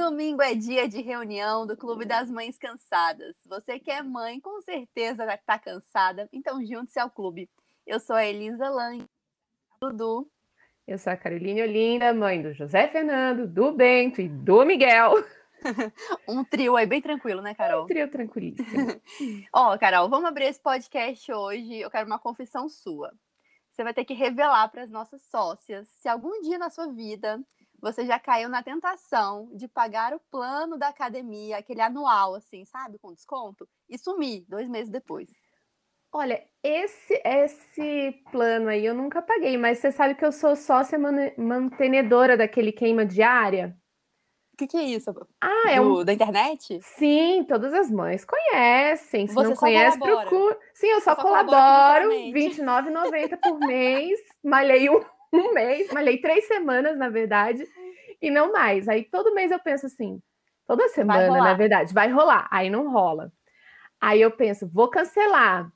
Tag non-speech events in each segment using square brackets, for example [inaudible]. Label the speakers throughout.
Speaker 1: Domingo é dia de reunião do Clube das Mães Cansadas. Você que é mãe, com certeza está cansada, então junte-se ao clube. Eu sou a Elisa Lang, Dudu.
Speaker 2: Eu sou a Caroline Olinda, mãe do José Fernando, do Bento e do Miguel. [laughs]
Speaker 1: um trio aí bem tranquilo, né, Carol?
Speaker 2: Um trio tranquilíssimo. [laughs]
Speaker 1: Ó, oh, Carol, vamos abrir esse podcast hoje. Eu quero uma confissão sua. Você vai ter que revelar para as nossas sócias se algum dia na sua vida você já caiu na tentação de pagar o plano da academia, aquele anual, assim, sabe, com desconto, e sumir dois meses depois.
Speaker 2: Olha, esse esse plano aí eu nunca paguei, mas você sabe que eu sou sócia mantenedora daquele queima diária?
Speaker 1: O que, que é isso?
Speaker 2: Ah, é
Speaker 1: um... da internet?
Speaker 2: Sim, todas as mães conhecem. Se você não conhece, procura. Sim, eu só, só colaboro R$29,90 por mês. Malhei um, um mês, malhei três semanas, na verdade, e não mais. Aí todo mês eu penso assim, toda semana, na verdade, vai rolar. Aí não rola. Aí eu penso, vou cancelar.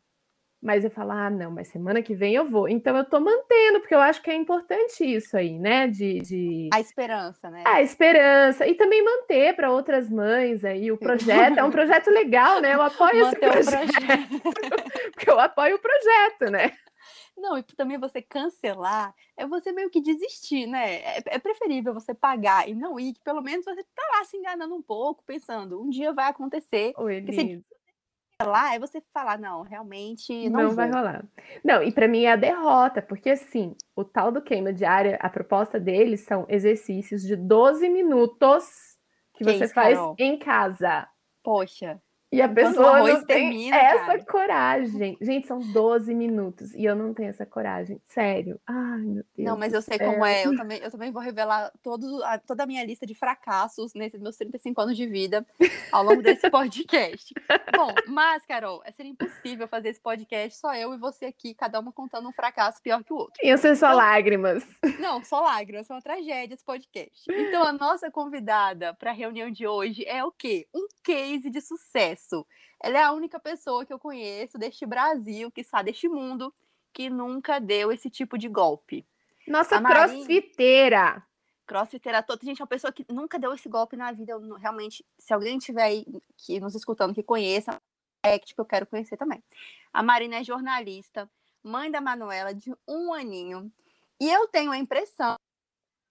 Speaker 2: Mas eu falo, ah, não, mas semana que vem eu vou. Então eu tô mantendo, porque eu acho que é importante isso aí, né? De, de...
Speaker 1: A esperança, né?
Speaker 2: A esperança. E também manter para outras mães aí o projeto. é um projeto legal, né? Eu apoio manter esse projeto. projeto. [laughs] porque eu apoio o projeto, né?
Speaker 1: Não, e também você cancelar é você meio que desistir, né? É, é, preferível você pagar e não ir, que pelo menos você tá lá se enganando um pouco, pensando, um dia vai acontecer.
Speaker 2: Oi,
Speaker 1: se lá é você falar, não, realmente não,
Speaker 2: não vai rolar. Não, e para mim é a derrota, porque assim, o tal do queima diária, a proposta deles são exercícios de 12 minutos que, que você isso, faz Carol? em casa.
Speaker 1: Poxa.
Speaker 2: E a pessoa não tem essa cara. coragem. Gente, são 12 minutos e eu não tenho essa coragem. Sério. Ai, meu Deus.
Speaker 1: Não, mas eu sei como é. Eu também, eu também vou revelar todo, a, toda a minha lista de fracassos nesses meus 35 anos de vida ao longo desse [laughs] podcast. Bom, mas, Carol, é seria impossível fazer esse podcast só eu e você aqui, cada uma contando um fracasso pior que o outro.
Speaker 2: Iam ser só então, lágrimas.
Speaker 1: Não, só lágrimas. É uma tragédia esse podcast. Então, a nossa convidada para a reunião de hoje é o quê? Um case de sucesso isso. Ela é a única pessoa que eu conheço deste Brasil, que está deste mundo, que nunca deu esse tipo de golpe.
Speaker 2: Nossa, Marine, crossfiteira!
Speaker 1: Crossfiteira toda. Gente, é uma pessoa que nunca deu esse golpe na vida. Eu, realmente, se alguém tiver aí que nos escutando que conheça, é que tipo, eu quero conhecer também. A Marina é jornalista, mãe da Manuela, de um aninho. E eu tenho a impressão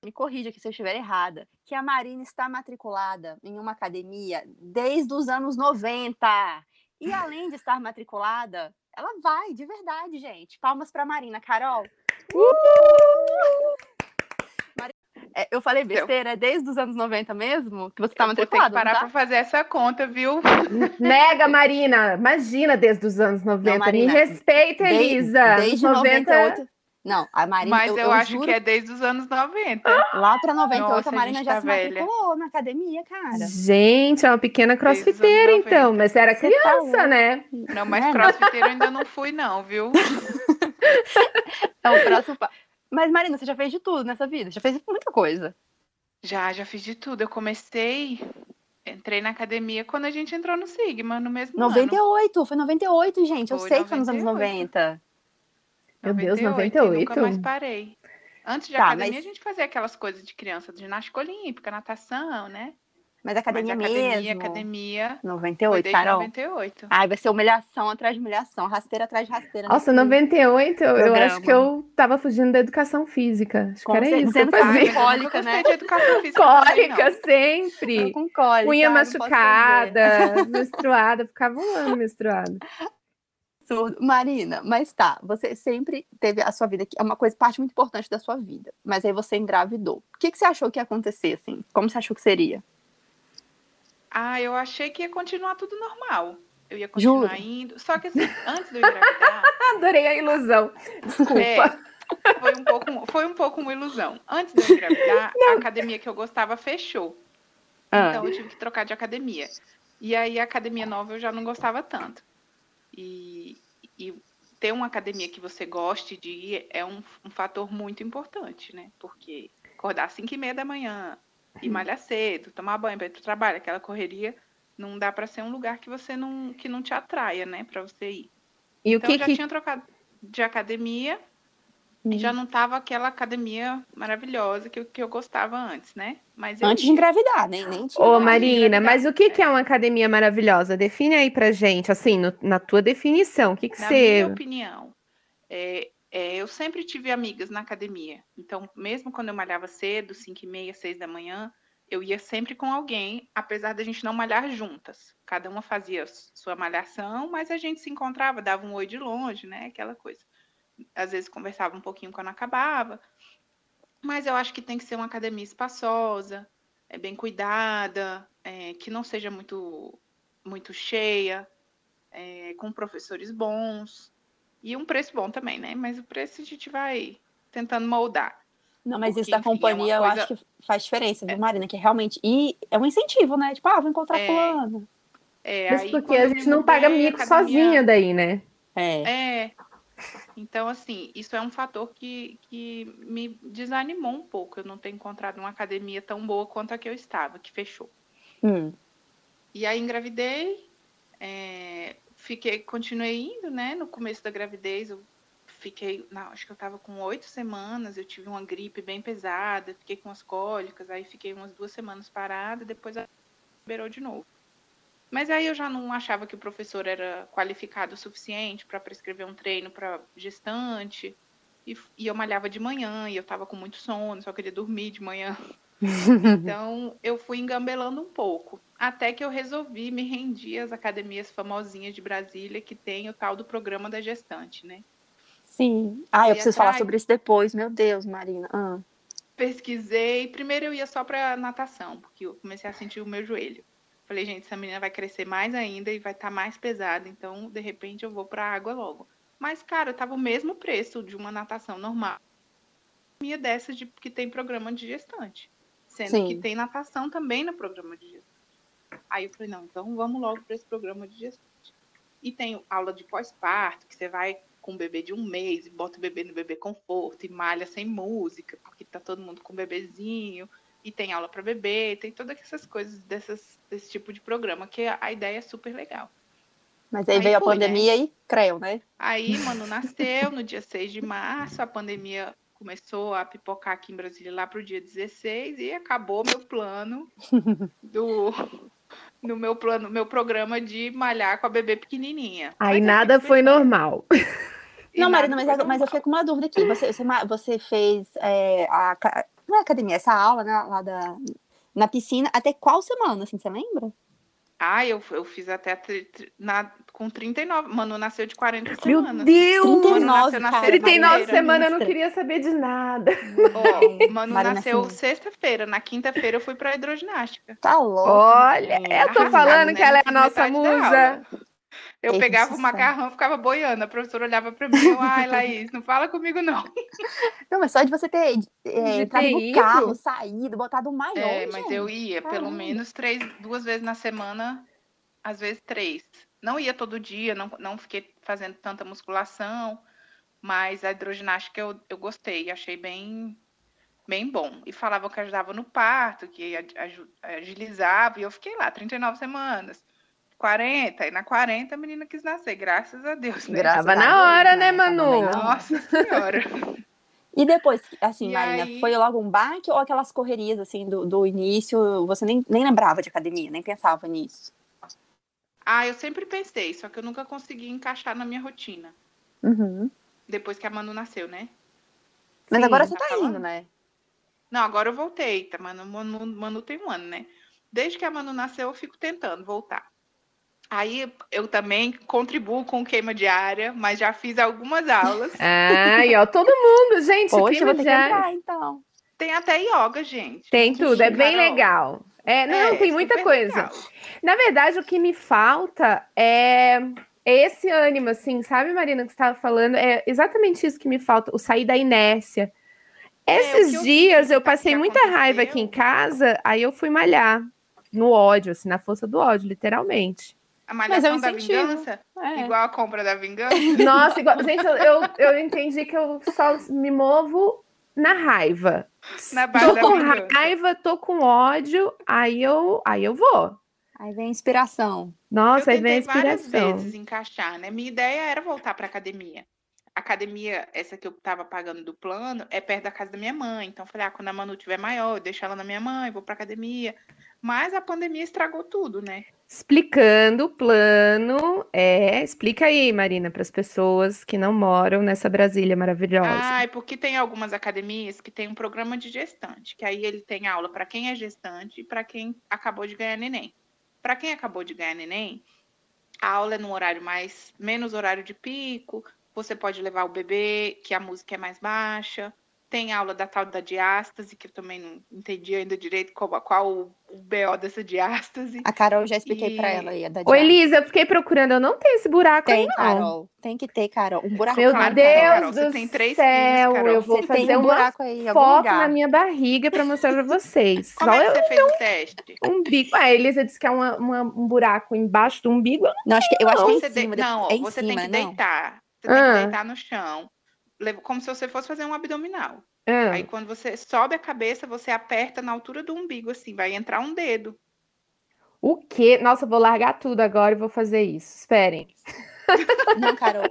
Speaker 1: me corrija aqui se eu estiver errada, que a Marina está matriculada em uma academia desde os anos 90. E além de estar matriculada, ela vai, de verdade, gente. Palmas para Marina. Carol. Uh! É, eu falei besteira, é desde os anos 90 mesmo que você está matriculada?
Speaker 3: Vou ter que parar
Speaker 1: tá?
Speaker 3: para fazer essa conta, viu? [laughs]
Speaker 2: Nega, Marina. Imagina desde os anos 90. Não, Marina, Me respeita, Elisa.
Speaker 1: Desde, desde 90... 98. Não, a Marina.
Speaker 3: Mas eu, eu, eu acho juro... que é desde os anos 90.
Speaker 1: Lá para 98, Nossa, a Marina a já tá se matriculou na academia, cara.
Speaker 2: Gente, é uma pequena crossfiteira, então. Mas você era você criança, tá né?
Speaker 3: Não, mas é. crossfiteira eu ainda não fui, não, viu?
Speaker 1: é [laughs] o próximo. Mas, Marina, você já fez de tudo nessa vida? Já fez muita coisa.
Speaker 3: Já, já fiz de tudo. Eu comecei. Entrei na academia quando a gente entrou no Sigma, no mesmo
Speaker 1: 98,
Speaker 3: ano.
Speaker 1: foi 98, gente. Eu foi sei 98. que foi nos anos 90.
Speaker 2: Meu Deus, 98?
Speaker 3: Nunca mais parei. Antes de tá, academia, mas... a gente fazia aquelas coisas de criança, de ginástica olímpica, natação, né?
Speaker 1: Mas academia, mas academia
Speaker 3: mesmo. Academia,
Speaker 1: 98, Carol.
Speaker 3: 98.
Speaker 1: Ai, vai ser humilhação atrás de humilhação, rasteira atrás de rasteira.
Speaker 2: Nossa, 98, eu, eu acho que eu tava fugindo da educação física. Acho Com que era isso.
Speaker 1: Dizendo que fazia. cólica, né?
Speaker 3: De educação física
Speaker 2: cólica, sempre.
Speaker 1: com cólica.
Speaker 2: Unha machucada, menstruada, ficava um ano menstruada
Speaker 1: absurdo. Marina, mas tá, você sempre teve a sua vida, que é uma coisa, parte muito importante da sua vida, mas aí você engravidou. O que, que você achou que ia acontecer, assim? Como você achou que seria?
Speaker 3: Ah, eu achei que ia continuar tudo normal. Eu ia continuar Juro? indo. Só que assim, antes de eu engravidar. [laughs]
Speaker 2: Adorei a ilusão. Desculpa.
Speaker 3: É, foi, um pouco, foi um pouco uma ilusão. Antes de eu engravidar, Não. a academia que eu gostava fechou. Ah. Então eu tive que trocar de academia. E aí a academia nova eu já não gostava tanto. E, e ter uma academia que você goste de ir é um, um fator muito importante, né? Porque acordar às 5 e meia da manhã, e uhum. malhar cedo, tomar banho para ir para o trabalho, aquela correria, não dá para ser um lugar que você não, que não te atraia, né? Para você ir. E então, o que eu já que... tinha trocado de academia E já não tava aquela academia maravilhosa que, que eu gostava antes, né?
Speaker 1: Mas antes de engravidar, nem, nem
Speaker 2: tinha. Ô, Marina, mas o que, é. que é uma academia maravilhosa? Define aí pra gente, assim, no, na tua definição. O que, que
Speaker 3: na
Speaker 2: você.
Speaker 3: Na minha opinião, é, é, eu sempre tive amigas na academia. Então, mesmo quando eu malhava cedo, 5 e meia, 6 da manhã, eu ia sempre com alguém, apesar da gente não malhar juntas. Cada uma fazia sua malhação, mas a gente se encontrava, dava um oi de longe, né? Aquela coisa às vezes conversava um pouquinho quando acabava. Mas eu acho que tem que ser uma academia espaçosa, é bem cuidada, é, que não seja muito, muito cheia, é, com professores bons e um preço bom também, né? Mas o preço a gente vai tentando moldar.
Speaker 1: Não, mas Porque, isso da enfim, é companhia é eu acho que faz diferença, viu, é. Marina? Que realmente. E é um incentivo, né? Tipo, ah, vou encontrar é, fulano.
Speaker 2: É, Mas porque a gente não paga mico academia... sozinha daí, né?
Speaker 3: É. É. Então, assim, isso é um fator que, que me desanimou um pouco. Eu não ter encontrado uma academia tão boa quanto a que eu estava, que fechou. Hum. E aí engravidei, é, fiquei, continuei indo, né? No começo da gravidez, eu fiquei, não, acho que eu estava com oito semanas, eu tive uma gripe bem pesada, fiquei com as cólicas, aí fiquei umas duas semanas parada, depois liberou de novo. Mas aí eu já não achava que o professor era qualificado o suficiente para prescrever um treino para gestante. E, e, eu malhava de manhã e eu estava com muito sono, só queria dormir de manhã. [laughs] então eu fui engambelando um pouco. Até que eu resolvi me rendir às academias famosinhas de Brasília que tem o tal do programa da gestante, né?
Speaker 1: Sim. Ah, eu preciso falar sobre isso depois. Meu Deus, Marina. Ah.
Speaker 3: Pesquisei. Primeiro eu ia só para natação, porque eu comecei a sentir o meu joelho. Falei, gente, essa menina vai crescer mais ainda e vai estar tá mais pesada, então de repente eu vou para a água logo. Mas, cara, tava o mesmo preço de uma natação normal. Minha dessa de que tem programa de gestante. Sendo Sim. que tem natação também no programa de gestante. Aí eu falei, não, então vamos logo para esse programa de gestante. E tem aula de pós-parto, que você vai com um bebê de um mês e bota o bebê no bebê conforto e malha sem música, porque tá todo mundo com um bebezinho e tem aula para bebê, tem todas essas coisas dessas, desse tipo de programa, que a ideia é super legal.
Speaker 1: Mas aí, aí veio fui, a né? pandemia né? e creu, né?
Speaker 3: Aí, mano, nasceu no [laughs] dia 6 de março, a pandemia começou a pipocar aqui em Brasília lá para o dia 16 e acabou meu plano [laughs] do no meu plano, meu programa de malhar com a bebê pequenininha.
Speaker 2: Aí mas nada foi normal. [laughs]
Speaker 1: Não, Marina, mas, mas eu fiquei com uma dúvida aqui. Você, você, você fez é, a, não é academia, essa aula, né, lá da, na piscina, até qual semana, assim, você lembra?
Speaker 3: Ah, eu, eu fiz até na, com 39. Manu nasceu de 40 Meu semanas.
Speaker 2: Meu Deus! 39, Manu cara, 39 semanas eu não queria saber de nada.
Speaker 3: Ó, [laughs] Manu Marina nasceu sexta-feira. Na quinta-feira eu fui pra hidroginástica.
Speaker 1: Tá louco.
Speaker 2: Olha, é, eu tô falando né? que ela é a nossa musa.
Speaker 3: Eu pegava o macarrão e ficava boiando. A professora olhava para mim e ai, Laís, não fala comigo, não. [laughs]
Speaker 1: Não, mas só de você ter é, entrado no ido. carro, saído, botado um maior.
Speaker 3: É, mas eu ia Caramba. pelo menos três, duas vezes na semana, às vezes três. Não ia todo dia, não, não fiquei fazendo tanta musculação, mas a hidroginástica eu, eu gostei, achei bem, bem bom. E falava que ajudava no parto, que agilizava, e eu fiquei lá 39 semanas. 40, e na 40 a menina quis nascer, graças a Deus.
Speaker 2: Né? Grava na hora, né, né Manu?
Speaker 3: Nossa Senhora. [laughs]
Speaker 1: E depois, assim, e Marina, aí... foi logo um baque ou aquelas correrias, assim, do, do início, você nem, nem lembrava de academia, nem pensava nisso?
Speaker 3: Ah, eu sempre pensei, só que eu nunca consegui encaixar na minha rotina.
Speaker 1: Uhum.
Speaker 3: Depois que a Manu nasceu, né?
Speaker 1: Mas Sim, agora você tá, tá indo, né?
Speaker 3: Não, agora eu voltei, tá? Manu, Manu, Manu tem um ano, né? Desde que a Manu nasceu, eu fico tentando voltar. Aí eu também contribuo com queima diária, mas já fiz algumas aulas.
Speaker 2: Ai, ó, todo mundo, gente,
Speaker 1: Poxa, queima diária. Entrar, então.
Speaker 3: Tem até yoga, gente.
Speaker 2: Tem tudo, é bem legal. É, não, é, tem muita coisa. Legal. Na verdade, o que me falta é esse ânimo, assim, sabe, Marina, que você estava falando? É exatamente isso que me falta, o sair da inércia. É, Esses é, dias eu, eu passei muita aconteceu. raiva aqui em casa, aí eu fui malhar no ódio, assim, na força do ódio, literalmente.
Speaker 3: A malhação da vingança? É. Igual a compra da vingança? [laughs]
Speaker 2: Nossa, igual... gente, eu, eu entendi que eu só me movo na raiva. Na tô com raiva, tô com ódio, aí eu, aí eu vou.
Speaker 1: Aí vem a inspiração.
Speaker 2: Nossa, aí vem a inspiração.
Speaker 3: várias vezes encaixar, né? Minha ideia era voltar para academia. academia, essa que eu tava pagando do plano, é perto da casa da minha mãe. Então, falei, ah, quando a Manu tiver maior, eu deixo ela na minha mãe, vou pra academia. Mas a pandemia estragou tudo, né?
Speaker 2: Explicando o plano, é, explica aí, Marina, para as pessoas que não moram nessa Brasília maravilhosa.
Speaker 3: Ah, porque tem algumas academias que tem um programa de gestante, que aí ele tem aula para quem é gestante e para quem acabou de ganhar neném. Para quem acabou de ganhar neném, a aula é no horário mais menos horário de pico, você pode levar o bebê, que a música é mais baixa. Tem aula da tal da diástase, que eu também não entendi ainda direito qual, qual o, o BO dessa diástase.
Speaker 1: A Carol já expliquei e... para ela aí. A
Speaker 2: da Ô, Elisa, eu fiquei procurando, eu não tenho esse buraco
Speaker 1: tem,
Speaker 2: aí, não.
Speaker 1: Carol. Tem que ter, Carol. Um buraco.
Speaker 2: Meu claro, Deus Carol, do você tem três céu, filhos, eu vou você fazer um buraco aí, foto na minha barriga para mostrar para vocês. [laughs]
Speaker 3: Como Só é que você fez o teste?
Speaker 2: Umbigo. Ah, a Elisa disse que é uma, uma, um buraco embaixo do umbigo.
Speaker 1: Não, acho que, eu acho que é em
Speaker 3: cima.
Speaker 1: De...
Speaker 3: Não,
Speaker 1: é
Speaker 3: você
Speaker 1: cima,
Speaker 3: tem que
Speaker 1: não.
Speaker 3: deitar. Você ah. tem que deitar no chão. Como se você fosse fazer um abdominal. Ah. Aí quando você sobe a cabeça, você aperta na altura do umbigo, assim, vai entrar um dedo.
Speaker 2: O quê? Nossa, eu vou largar tudo agora e vou fazer isso. Esperem. [laughs]
Speaker 1: Não, Carol,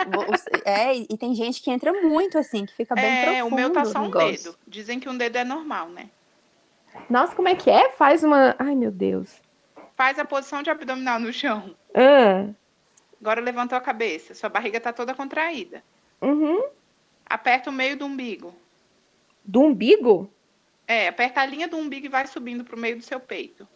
Speaker 1: é, e tem gente que entra muito assim, que fica bem é, profundo.
Speaker 3: É, o meu tá só um dedo. Dizem que um dedo é normal, né?
Speaker 2: Nossa, como é que é? Faz uma. Ai, meu Deus.
Speaker 3: Faz a posição de abdominal no chão.
Speaker 2: Ah.
Speaker 3: Agora levantou a cabeça. Sua barriga tá toda contraída.
Speaker 2: Uhum.
Speaker 3: Aperta o meio do umbigo.
Speaker 2: Do umbigo?
Speaker 3: É, aperta a linha do umbigo e vai subindo pro meio do seu peito.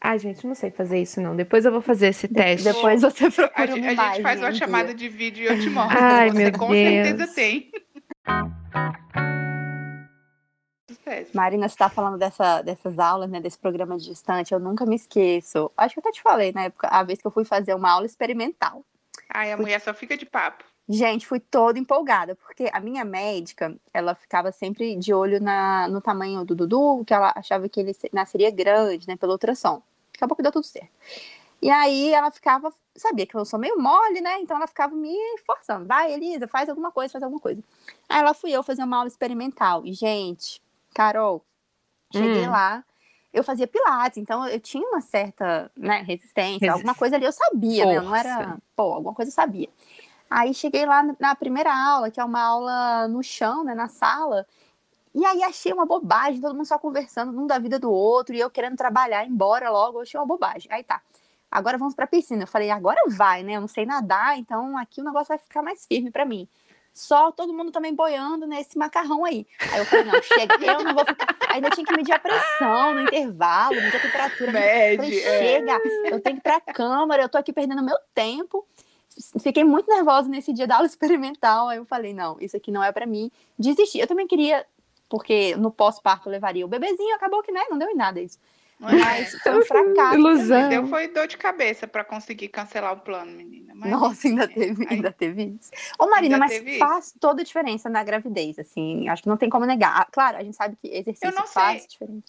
Speaker 2: Ai, gente, não sei fazer isso, não. Depois eu vou fazer esse teste.
Speaker 1: Depois você procura
Speaker 3: A, a gente faz uma chamada de vídeo e eu te mostro.
Speaker 2: Ai,
Speaker 3: você
Speaker 2: meu
Speaker 3: com
Speaker 2: Deus.
Speaker 3: certeza tem. [laughs]
Speaker 1: Marina, você está falando dessa, dessas aulas, né, desse programa de gestante, eu nunca me esqueço. Acho que eu até te falei na época, a vez que eu fui fazer uma aula experimental.
Speaker 3: Ai, a fui... mulher só fica de papo.
Speaker 1: Gente, fui toda empolgada, porque a minha médica, ela ficava sempre de olho na, no tamanho do Dudu, que ela achava que ele nasceria grande, né, pelo ultrassom. Acabou que deu tudo certo. E aí ela ficava, sabia que eu sou meio mole, né? Então ela ficava me forçando. Vai, Elisa, faz alguma coisa, faz alguma coisa. Aí ela fui eu fazer uma aula experimental. E, gente, Carol, cheguei hum. lá, eu fazia pilates, então eu tinha uma certa né, resistência, alguma coisa ali eu sabia, né? Eu não era, pô, alguma coisa eu sabia. Aí cheguei lá na primeira aula, que é uma aula no chão, né, na sala, e aí achei uma bobagem, todo mundo só conversando, um da vida do outro, e eu querendo trabalhar, embora logo, eu achei uma bobagem. Aí tá. Agora vamos pra piscina. Eu falei, agora vai, né? Eu não sei nadar, então aqui o negócio vai ficar mais firme para mim. Só todo mundo também boiando nesse macarrão aí. Aí eu falei, não, chega, eu não vou ficar. Ainda tinha que medir a pressão no intervalo, medir a temperatura.
Speaker 3: Mede,
Speaker 1: falei, chega, é. eu tenho que ir pra câmara, eu tô aqui perdendo meu tempo fiquei muito nervosa nesse dia da aula [laughs] experimental. Aí eu falei, não, isso aqui não é para mim. Desisti. Eu também queria, porque no pós-parto levaria o bebezinho, acabou que né, não deu em nada isso. Mas foi um fracasso.
Speaker 2: Ilusão.
Speaker 3: Deu foi dor de cabeça para conseguir cancelar o plano, menina. Mas,
Speaker 1: Nossa, ainda teve, ainda teve isso. Ô, Marina, mas faz isso. toda a diferença na gravidez, assim. Acho que não tem como negar. Claro, a gente sabe que exercício faz sei. diferença.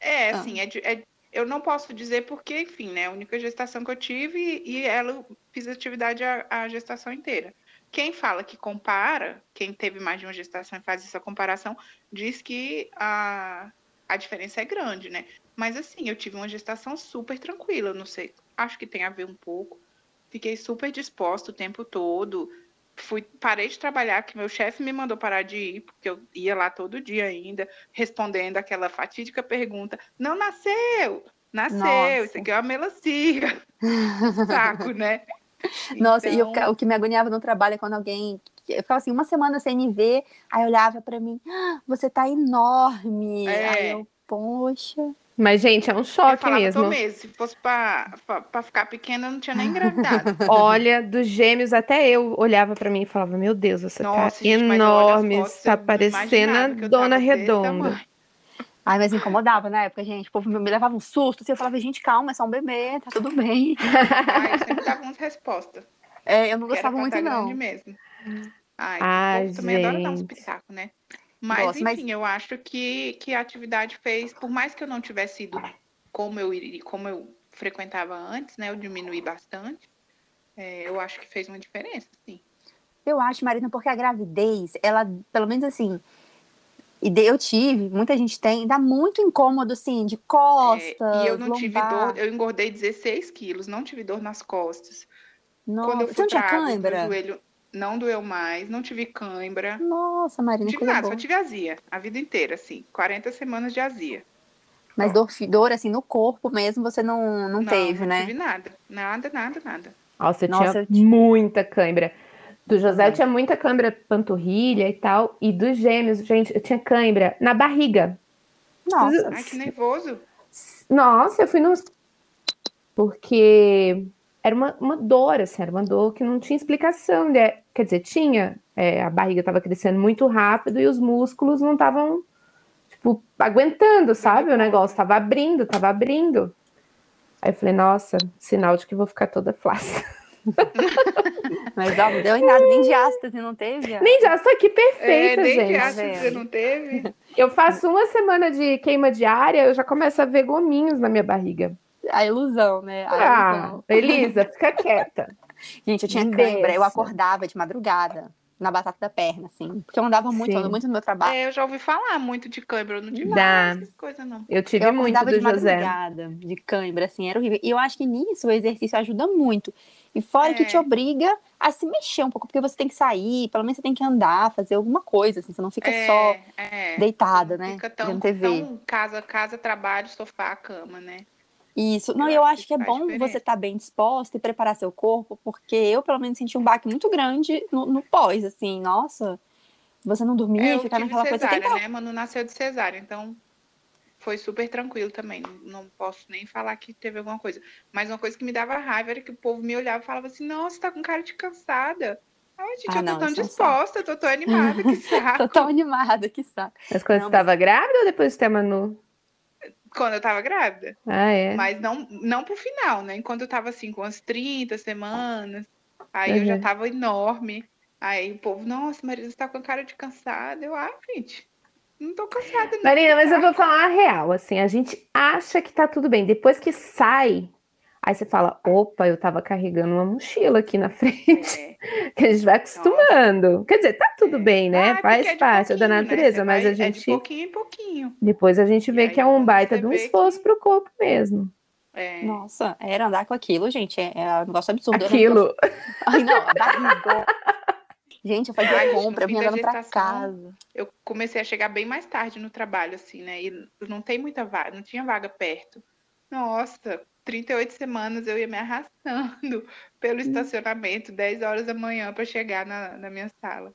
Speaker 3: É, ah. assim, é, é eu não posso dizer porque, enfim, né? A única gestação que eu tive e ela fiz atividade a, a, gestação inteira. Quem fala que compara, quem teve mais de uma gestação e faz essa comparação, diz que a, a diferença é grande, né? Mas assim, eu tive uma gestação super tranquila, não sei, acho que tem a ver um pouco. Fiquei super disposta o tempo todo. Fui, parei de trabalhar, que meu chefe me mandou parar de ir, porque eu ia lá todo dia ainda, respondendo aquela fatídica pergunta: não nasceu? Nasceu, Nossa. isso aqui é uma melancia. [laughs] Saco, né?
Speaker 1: Nossa, então... e eu, o que me agoniava no trabalho é quando alguém. Eu ficava assim, uma semana sem me ver, aí olhava para mim, ah, você tá enorme. É. Aí eu, poxa.
Speaker 2: Mas, gente, é um choque mesmo.
Speaker 3: mesmo. Se fosse para ficar pequena, eu não tinha nem engravidado. [laughs]
Speaker 2: Olha, dos gêmeos, até eu olhava para mim e falava: Meu Deus, você tá Nossa, tá gente, enorme, está parecendo a Dona Redonda.
Speaker 1: Ai, mas incomodava na época, gente. O povo me levava um susto. Assim, eu falava, gente, calma, é só um bebê, tá tudo bem. [laughs]
Speaker 3: Ai, eu sempre dava umas respostas.
Speaker 1: É, eu não gostava muito, não.
Speaker 3: mesmo. Ai, Ai também adora dar uns pitacos, né? Mas, Nossa, enfim, mas... eu acho que, que a atividade fez, por mais que eu não tivesse ido como eu como eu frequentava antes, né? Eu diminuí bastante. É, eu acho que fez uma diferença, sim.
Speaker 1: Eu acho, Marina, porque a gravidez, ela, pelo menos assim, e eu tive, muita gente tem, dá muito incômodo, assim, de costas. É,
Speaker 3: e eu não
Speaker 1: lombar.
Speaker 3: tive dor, eu engordei 16 quilos, não tive dor nas costas.
Speaker 1: Nossa, Quando eu fui você não tinha cãibra?
Speaker 3: Joelho, não doeu mais, não tive cãibra.
Speaker 1: Nossa, Marina,
Speaker 3: não tive nada, boa. só tive azia, a vida inteira, assim, 40 semanas de azia.
Speaker 1: Mas dor, dor assim, no corpo mesmo, você não, não, não teve,
Speaker 3: não
Speaker 1: né?
Speaker 3: Não tive nada, nada, nada, nada.
Speaker 2: Nossa, eu Nossa, tinha eu muita cãibra. Do José eu tinha muita cãibra panturrilha e tal. E dos gêmeos, gente, eu tinha cãibra na barriga.
Speaker 3: Nossa. Ai, que nervoso.
Speaker 2: Nossa, eu fui no. Porque era uma, uma dor, assim, era uma dor que não tinha explicação. Né? Quer dizer, tinha. É, a barriga estava crescendo muito rápido e os músculos não estavam, tipo, aguentando, sabe? O negócio estava abrindo, estava abrindo. Aí eu falei, nossa, sinal de que vou ficar toda flácida. [laughs]
Speaker 1: Mas ó, não deu em nada, nem de ástase não teve.
Speaker 2: Nem de ástase, aqui perfeita, é, nem gente.
Speaker 3: Nem de ástase não teve.
Speaker 2: Eu faço uma semana de queima diária, eu já começo a ver gominhos na minha barriga.
Speaker 1: A ilusão, né? A
Speaker 2: ah, ilusão. Elisa, fica quieta. [laughs]
Speaker 1: Gente, eu tinha cãibra, eu acordava de madrugada na batata da perna, assim. Porque eu andava muito, eu andava muito no meu trabalho.
Speaker 3: É, eu já ouvi falar muito de cãibra, eu não tive essas coisas, não.
Speaker 2: Eu tive eu muito do
Speaker 1: de
Speaker 2: José.
Speaker 1: madrugada, de cãibra, assim, era horrível. E eu acho que nisso o exercício ajuda muito. E fora é. que te obriga a se mexer um pouco, porque você tem que sair, pelo menos você tem que andar, fazer alguma coisa, assim, você não fica é, só é. deitada, né?
Speaker 3: Fica tão, TV. tão casa, casa, trabalho, sofá, cama, né?
Speaker 1: Isso. Não, eu, eu acho que é bom diferença. você estar tá bem disposta e preparar seu corpo, porque eu, pelo menos, senti um baque muito grande no, no pós, assim, nossa, você não dormir, é, ficar naquela
Speaker 3: cesárea,
Speaker 1: coisa.
Speaker 3: né? Mano nasceu de cesárea, então foi super tranquilo também. Não posso nem falar que teve alguma coisa. Mas uma coisa que me dava raiva era que o povo me olhava e falava assim: Nossa, tá com cara de cansada. Ai, gente, ah, eu tô não, tão disposta, tô tão animada, que saco. [laughs]
Speaker 1: tô tão animada, que saco.
Speaker 2: Mas quando não, você estava mas... grávida ou depois de ter a Manu?
Speaker 3: Quando eu tava grávida.
Speaker 2: Ah, é?
Speaker 3: Mas não, não pro final, né? Enquanto eu tava assim, com umas 30 semanas. Aí uhum. eu já tava enorme. Aí o povo, nossa, Marisa, você tá com cara de cansada. Eu, ah, gente, não tô cansada, não.
Speaker 2: Marina, mas eu vou falar a real, assim, a gente acha que tá tudo bem. Depois que sai, aí você fala, opa, eu tava carregando uma mochila aqui na [laughs] frente. É. que a gente vai acostumando. Nossa. Quer dizer, tá tudo é. bem, né? Ah, Faz é parte da né? natureza, né? mas vai, a gente. É de
Speaker 3: pouquinho em pouquinho.
Speaker 2: Depois a gente vê que é um baita de um esforço que... pro corpo mesmo.
Speaker 1: É. Nossa, era andar com aquilo, gente. É, é um negócio absurdo.
Speaker 2: Aquilo. [laughs]
Speaker 1: Ai, não, barriga. Gente, eu fazia Ai, compra, eu vinha andando pra casa.
Speaker 3: Eu comecei a chegar bem mais tarde no trabalho, assim, né? E não tem muita vaga, não tinha vaga perto. Nossa, 38 semanas eu ia me arrastando [laughs] pelo hum. estacionamento, 10 horas da manhã para chegar na, na minha sala.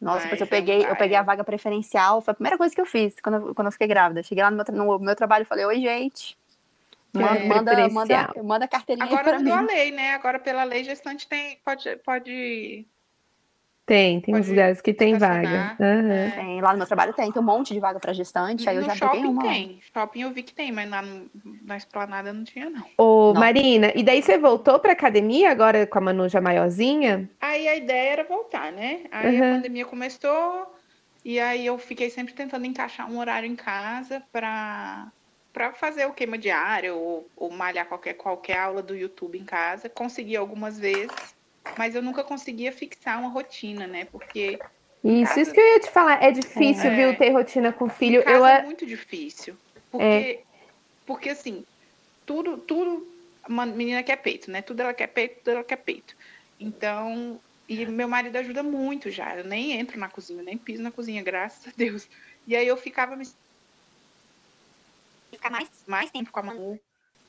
Speaker 1: Nossa, Mas, eu peguei, eu peguei a vaga preferencial, foi a primeira coisa que eu fiz quando eu, quando eu fiquei grávida. Cheguei lá no meu, no meu trabalho e falei, oi, gente. Manda, é, manda, manda, manda carteirinha
Speaker 3: Agora
Speaker 1: mudou
Speaker 3: a lei, né? Agora pela lei gestante tem, pode, pode
Speaker 2: tem, tem uns lugares que tem vaga. Uhum.
Speaker 1: Tem, lá no meu trabalho tem, tem um monte de vaga para gestante, aí eu já peguei uma.
Speaker 3: tem, shopping eu vi que tem, mas na, na esplanada não tinha não.
Speaker 2: Ô, não. Marina, e daí você voltou para academia agora com a Manu já maiorzinha?
Speaker 3: Aí a ideia era voltar, né? Aí uhum. a pandemia começou e aí eu fiquei sempre tentando encaixar um horário em casa para para fazer o queima diário ou, ou malhar qualquer, qualquer aula do YouTube em casa. Consegui algumas vezes mas eu nunca conseguia fixar uma rotina, né? Porque.
Speaker 2: Isso, casa... isso que eu ia te falar. É difícil, é, viu, ter rotina com filho.
Speaker 3: eu é muito difícil. Porque, é. porque assim, tudo, tudo. Uma menina quer peito, né? Tudo ela quer peito, tudo ela quer peito. Então, e meu marido ajuda muito já. Eu nem entro na cozinha, nem piso na cozinha, graças a Deus. E aí eu ficava me. Ficar mais, mais tempo com a mão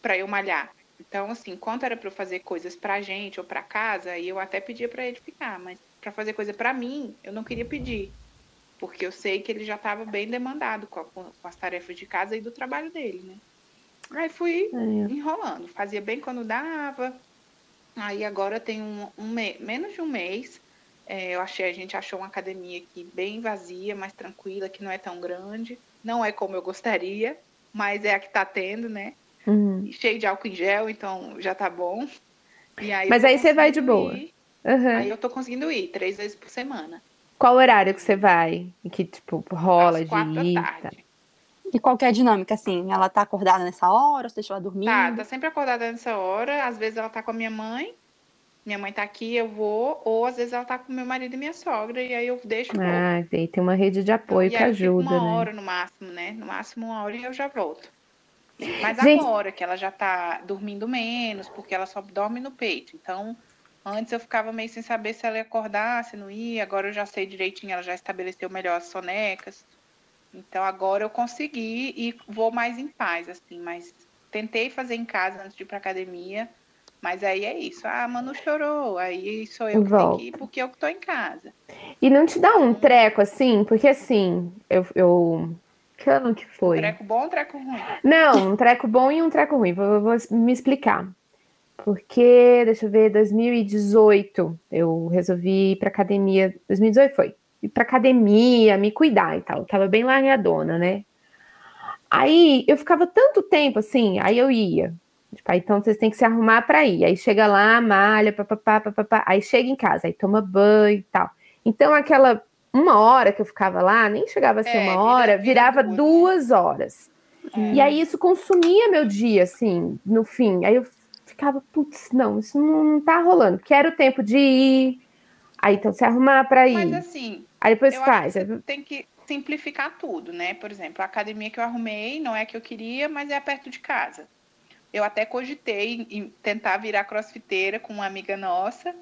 Speaker 3: para eu malhar. Então, assim, quanto era para eu fazer coisas pra gente ou pra casa, aí eu até pedia para ele ficar, mas para fazer coisa para mim, eu não queria pedir, porque eu sei que ele já estava bem demandado com, a, com, as tarefas de casa e do trabalho dele, né? Aí fui é. enrolando, fazia bem quando dava. Aí agora tem um, um menos de um mês, é, eu achei, a gente achou uma academia aqui bem vazia, mais tranquila, que não é tão grande. Não é como eu gostaria, mas é a que está tendo, né? Uhum. Cheio de álcool em gel, então já tá bom.
Speaker 2: Aí Mas aí você vai de boa.
Speaker 3: Uhum. Aí eu tô conseguindo ir três vezes por semana.
Speaker 2: Qual horário que você vai? E que, tipo, rola Às de ir? Tá.
Speaker 1: E qual que é a dinâmica, assim? Ela tá acordada nessa hora, você deixa ela dormir?
Speaker 3: Tá, tá sempre acordada nessa hora. Às vezes ela tá com a minha mãe, minha mãe tá aqui, eu vou. Ou às vezes ela tá com meu marido e minha sogra, e aí eu deixo.
Speaker 2: Ah, tem, tem uma rede de apoio então, que ajuda,
Speaker 3: uma
Speaker 2: né?
Speaker 3: hora no máximo, né? No máximo uma hora e eu já volto. Mas Gente... agora que ela já tá dormindo menos, porque ela só dorme no peito. Então, Antes eu ficava meio sem saber se ela ia acordar, se não ia. Agora eu já sei direitinho, ela já estabeleceu melhor as sonecas. Então agora eu consegui e vou mais em paz, assim. Mas tentei fazer em casa antes de ir pra academia. Mas aí é isso. Ah, a Manu chorou. Aí sou eu que tenho que ir porque eu que tô em casa.
Speaker 2: E não te dá um treco assim? Porque assim, eu. eu... Que ano que foi? Um
Speaker 3: treco bom um treco ruim?
Speaker 2: Não, um treco bom e um treco ruim. Vou, vou me explicar. Porque, deixa eu ver, 2018 eu resolvi ir pra academia. 2018 foi. Ir pra academia, me cuidar e tal. Eu tava bem largadona, né? Aí eu ficava tanto tempo assim, aí eu ia. Tipo, então vocês têm que se arrumar para ir. Aí chega lá, malha, papapá, papapá. Aí chega em casa, aí toma banho e tal. Então, aquela uma hora que eu ficava lá, nem chegava a ser é, uma hora, virava duas horas. É. E aí isso consumia meu dia, assim, no fim. Aí eu ficava, putz, não, isso não, não tá rolando. Quero tempo de ir. Aí então se arrumar para ir. Mas
Speaker 3: assim,
Speaker 2: aí depois faz.
Speaker 3: tem que simplificar tudo, né? Por exemplo, a academia que eu arrumei não é a que eu queria, mas é perto de casa. Eu até cogitei em tentar virar crossfiteira com uma amiga nossa,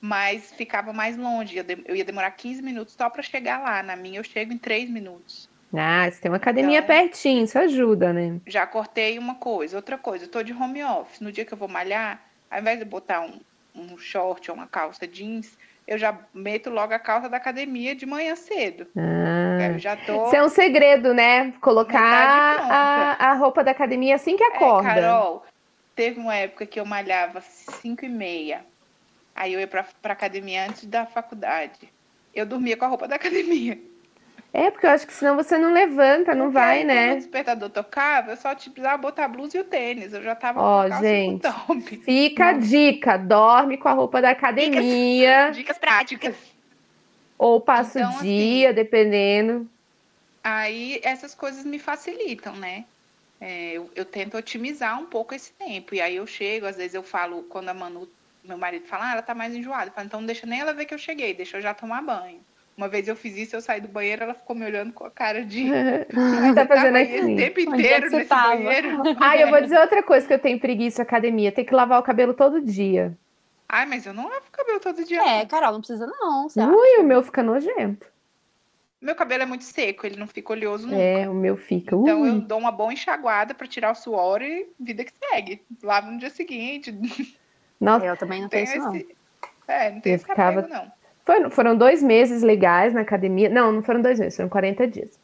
Speaker 3: mas ficava mais longe. Eu ia demorar 15 minutos só para chegar lá. Na minha, eu chego em 3 minutos.
Speaker 2: Ah, você tem uma academia então, pertinho, isso ajuda, né?
Speaker 3: Já cortei uma coisa. Outra coisa, eu tô de home office. No dia que eu vou malhar, ao invés de botar um, um short ou uma calça jeans, eu já meto logo a calça da academia de manhã cedo.
Speaker 2: Ah. Eu já tô. Isso é um segredo, né? Colocar a, a roupa da academia assim que é, acorda. É,
Speaker 3: Carol, teve uma época que eu malhava 5 e meia. Aí eu ia pra, pra academia antes da faculdade. Eu dormia com a roupa da [laughs] academia.
Speaker 2: É, porque eu acho que senão você não levanta, não porque vai, né?
Speaker 3: Quando o despertador tocava, eu só precisava botar a blusa e o tênis. Eu já tava
Speaker 2: Ó, com gente, fica a dica, dorme com a roupa da academia.
Speaker 3: Dicas, dicas práticas.
Speaker 2: Ou passa então, o dia, assim, dependendo.
Speaker 3: Aí essas coisas me facilitam, né? É, eu, eu, tento otimizar um pouco esse tempo. E aí eu chego, às vezes eu falo, quando a Manu, meu marido fala, ah, ela tá mais enjoada. Eu falo, então não deixa nem ela ver que eu cheguei, deixa eu já tomar banho. Uma vez eu fiz isso, eu saí do banheiro, ela ficou me olhando com a cara de. [laughs]
Speaker 2: tá fazendo aqui
Speaker 3: o tempo inteiro é nesse tava? banheiro. [laughs]
Speaker 2: Ah, eu vou dizer outra coisa que eu tenho preguiça academia: tem que lavar o cabelo todo dia.
Speaker 3: Ai, mas eu não lavo o cabelo todo dia.
Speaker 1: É, Carol, não precisa, não.
Speaker 2: Ui, o meu fica nojento.
Speaker 3: Meu cabelo é muito seco, ele não fica oleoso nunca.
Speaker 2: É, o meu fica.
Speaker 3: Então eu dou uma boa enxaguada para tirar o suor e vida que segue. Lavo no dia seguinte. [laughs]
Speaker 1: Nossa, eu também não tenho isso, não.
Speaker 3: É, não tem esse ficava... não.
Speaker 2: Foram, foram dois meses legais na academia. Não, não foram dois meses, foram 40 dias.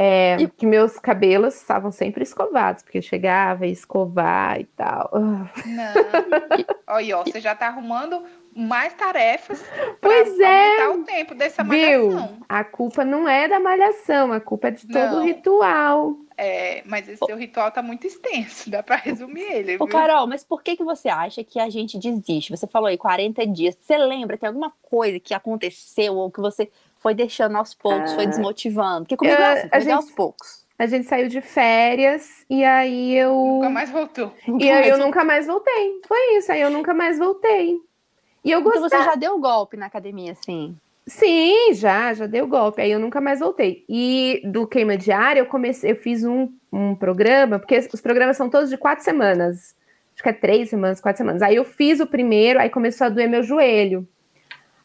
Speaker 2: É, e... Que meus cabelos estavam sempre escovados, porque eu chegava e escovar e tal.
Speaker 3: Não. [laughs] Olha, ó, você já tá arrumando mais tarefas
Speaker 2: pois é.
Speaker 3: aumentar o tempo dessa malhação. Viu?
Speaker 2: A culpa não é da malhação, a culpa é de todo não. o ritual.
Speaker 3: É, mas esse seu ritual tá muito extenso, dá para resumir ele. Ô,
Speaker 1: Carol, mas por que, que você acha que a gente desiste? Você falou aí 40 dias. Você lembra? Tem alguma coisa que aconteceu ou que você foi deixando aos poucos, ah, foi desmotivando? Porque comigo eu, é assim, foi gente, aos poucos.
Speaker 2: A gente saiu de férias e aí eu.
Speaker 3: Nunca mais voltou.
Speaker 2: Nunca e aí eu nunca mais voltei. Foi isso, aí eu nunca mais voltei. E eu gostei.
Speaker 1: Então você já deu golpe na academia, assim?
Speaker 2: Sim, já, já deu golpe. Aí eu nunca mais voltei. E do queima diária, eu comecei, eu fiz um, um programa, porque os programas são todos de quatro semanas. Acho que é três semanas, quatro semanas. Aí eu fiz o primeiro, aí começou a doer meu joelho.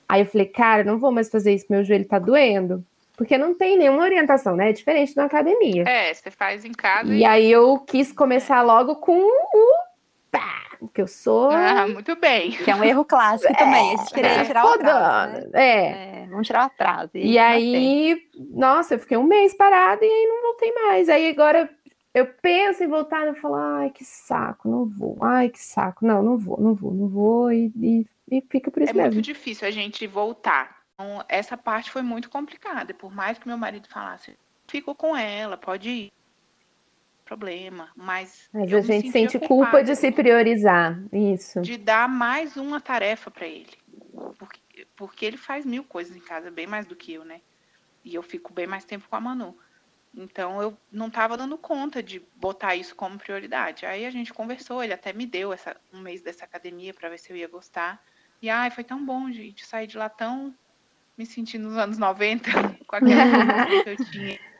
Speaker 2: Aí eu falei, cara, não vou mais fazer isso, meu joelho tá doendo. Porque não tem nenhuma orientação, né? É diferente da academia.
Speaker 3: É, você faz em casa.
Speaker 2: E, e aí eu quis começar logo com o pá, que eu sou.
Speaker 3: Ah, muito bem.
Speaker 1: Que é um erro clássico [laughs] é, também. Gente queria é, tirar o atraso. Né?
Speaker 2: É.
Speaker 1: é. Vamos tirar o atraso.
Speaker 2: E, e aí, nossa, eu fiquei um mês parada e aí não voltei mais. Aí agora eu penso em voltar e falo, ai, que saco, não vou. Ai, que saco. Não, não vou, não vou, não vou. E, e, e fica por isso
Speaker 3: é
Speaker 2: mesmo.
Speaker 3: É muito difícil a gente voltar. Então, essa parte foi muito complicada. Por mais que meu marido falasse, fico com ela, pode ir problema, mas.
Speaker 2: Mas a gente sente culpa de se priorizar, isso.
Speaker 3: De dar mais uma tarefa para ele. Porque, porque ele faz mil coisas em casa, bem mais do que eu, né? E eu fico bem mais tempo com a Manu. Então eu não estava dando conta de botar isso como prioridade. Aí a gente conversou, ele até me deu essa, um mês dessa academia para ver se eu ia gostar. E ai, foi tão bom, gente, sair de lá tão me sentindo nos anos 90 [laughs] com aquela [laughs] que eu tinha.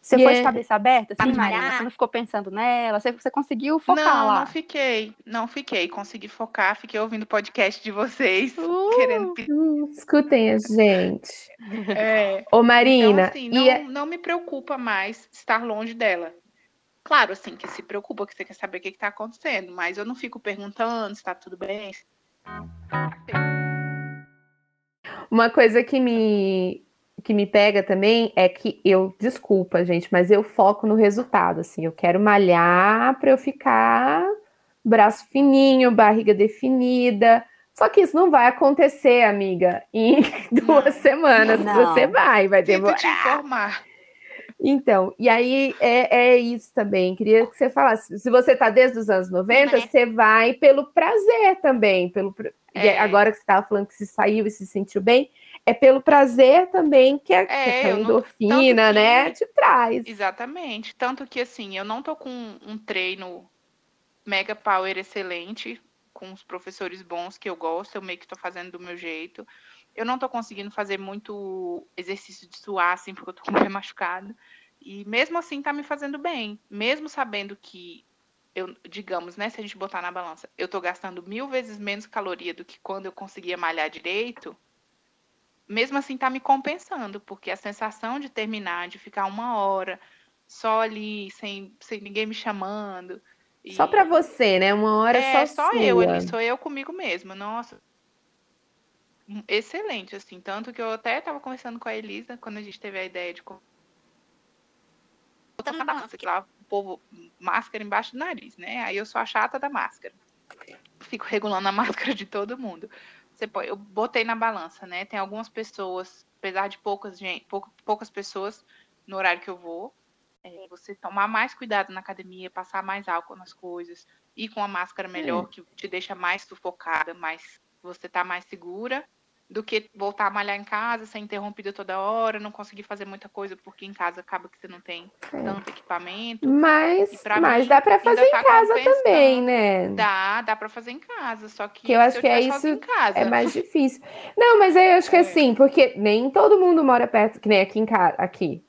Speaker 1: Você foi de cabeça aberta, assim, Marina? Você não ficou pensando nela? Você, você conseguiu focar
Speaker 3: não,
Speaker 1: lá?
Speaker 3: Não, fiquei. Não fiquei. Consegui focar. Fiquei ouvindo o podcast de vocês. Uh, [laughs] querendo...
Speaker 2: Uh, escutem a gente.
Speaker 3: É.
Speaker 2: Ô, Marina.
Speaker 3: Então, assim, não, e... não me preocupa mais estar longe dela. Claro, assim, que se preocupa, que você quer saber o que está acontecendo. Mas eu não fico perguntando se está tudo bem.
Speaker 2: Uma coisa que me que me pega também é que eu, desculpa, gente, mas eu foco no resultado, assim, eu quero malhar para eu ficar braço fininho, barriga definida. Só que isso não vai acontecer, amiga, em [laughs] duas não, semanas. Não. Você vai, vai demorar.
Speaker 3: te informar.
Speaker 2: Então, e aí é, é, isso também. Queria que você falasse. Se você está desde os anos 90, é. você vai pelo prazer também. Pelo, é. Agora que você estava falando que se saiu e se sentiu bem, é pelo prazer também que a, é, que a endorfina, não, né, te traz.
Speaker 3: Exatamente. Tanto que, assim, eu não tô com um treino mega power excelente, com os professores bons que eu gosto, eu meio que tô fazendo do meu jeito. Eu não tô conseguindo fazer muito exercício de suar, assim, porque eu tô com o pé machucado. E mesmo assim tá me fazendo bem. Mesmo sabendo que eu, digamos, né, se a gente botar na balança, eu tô gastando mil vezes menos caloria do que quando eu conseguia malhar direito, mesmo assim tá me compensando, porque a sensação de terminar, de ficar uma hora só ali, sem, sem ninguém me chamando.
Speaker 2: E... Só para você, né? Uma hora
Speaker 3: é,
Speaker 2: só,
Speaker 3: só
Speaker 2: sua.
Speaker 3: eu ali, sou eu comigo mesma. Nossa. Excelente, assim. Tanto que eu até estava conversando com a Elisa quando a gente teve a ideia de. Botando na balança, que lá o povo, máscara embaixo do nariz, né? Aí eu sou a chata da máscara. Fico regulando a [laughs] máscara de todo mundo. Você pode, eu botei na balança, né? Tem algumas pessoas, apesar de poucas, gente, poucas pessoas no horário que eu vou, é, você tomar mais cuidado na academia, passar mais álcool nas coisas, ir com a máscara melhor, Sim. que te deixa mais sufocada, mais você tá mais segura do que voltar a malhar em casa, ser interrompida toda hora, não conseguir fazer muita coisa, porque em casa acaba que você não tem é. tanto equipamento.
Speaker 2: Mas, mas mim, dá para fazer em tá casa também, né?
Speaker 3: Dá, dá para fazer em casa, só que,
Speaker 2: que eu acho que é isso é mais difícil. Não, mas eu acho que é assim, porque nem todo mundo mora perto, que nem aqui em casa, aqui.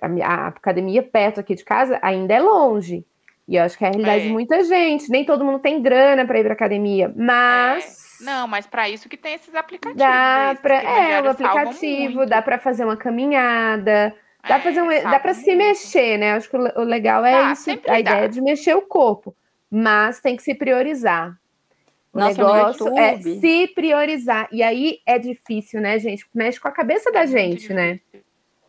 Speaker 2: A, a academia perto aqui de casa ainda é longe. E eu acho que é a realidade é. de muita gente. Nem todo mundo tem grana para ir para academia, mas
Speaker 3: é não, mas para isso que tem esses aplicativos.
Speaker 2: Dá para é, o aplicativo, dá para fazer uma caminhada, dá é, fazer um, dá para se mexer, né? Acho que o legal é tá, isso, a dá. ideia de mexer o corpo, mas tem que se priorizar. O Nossa, negócio é se priorizar. E aí é difícil, né, gente? Mexe com a cabeça da gente, né?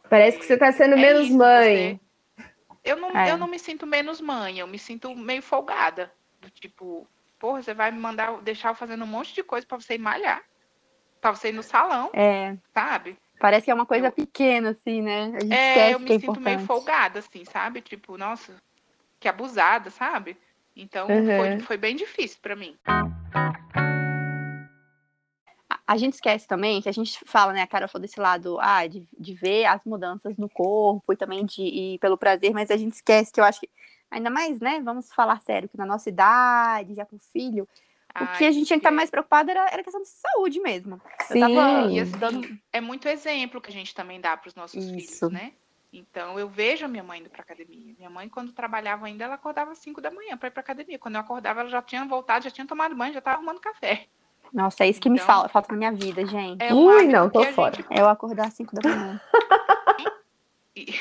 Speaker 2: Parece que você está sendo é menos isso, mãe.
Speaker 3: Você... Eu não, é. eu não me sinto menos mãe, eu me sinto meio folgada. Do tipo, porra, você vai me mandar, deixar eu fazendo um monte de coisa para você ir malhar. Pra você ir no salão.
Speaker 1: É.
Speaker 3: Sabe?
Speaker 1: Parece que é uma coisa eu, pequena, assim, né?
Speaker 3: A gente é, eu me é sinto importante. meio folgada, assim, sabe? Tipo, nossa, que abusada, sabe? Então uhum. foi, foi bem difícil para mim.
Speaker 1: A gente esquece também que a gente fala, né? A cara falou desse lado, ah, de, de ver as mudanças no corpo e também de ir pelo prazer, mas a gente esquece que eu acho que ainda mais, né? Vamos falar sério, que na nossa idade, já com filho, Ai, o que a gente tinha que estar tá mais preocupado era, era questão de saúde mesmo.
Speaker 3: Sim. Tava, assim, dando... é muito exemplo que a gente também dá para os nossos Isso. filhos, né? Então eu vejo a minha mãe indo para academia. Minha mãe, quando trabalhava ainda, ela acordava às 5 da manhã para ir para academia. Quando eu acordava, ela já tinha voltado, já tinha tomado banho, já estava arrumando café.
Speaker 1: Nossa, é isso que então, me falta, falta na minha vida, gente.
Speaker 2: É Ui, não, tô fora.
Speaker 1: Gente... É eu acordar às 5 da manhã.
Speaker 3: e...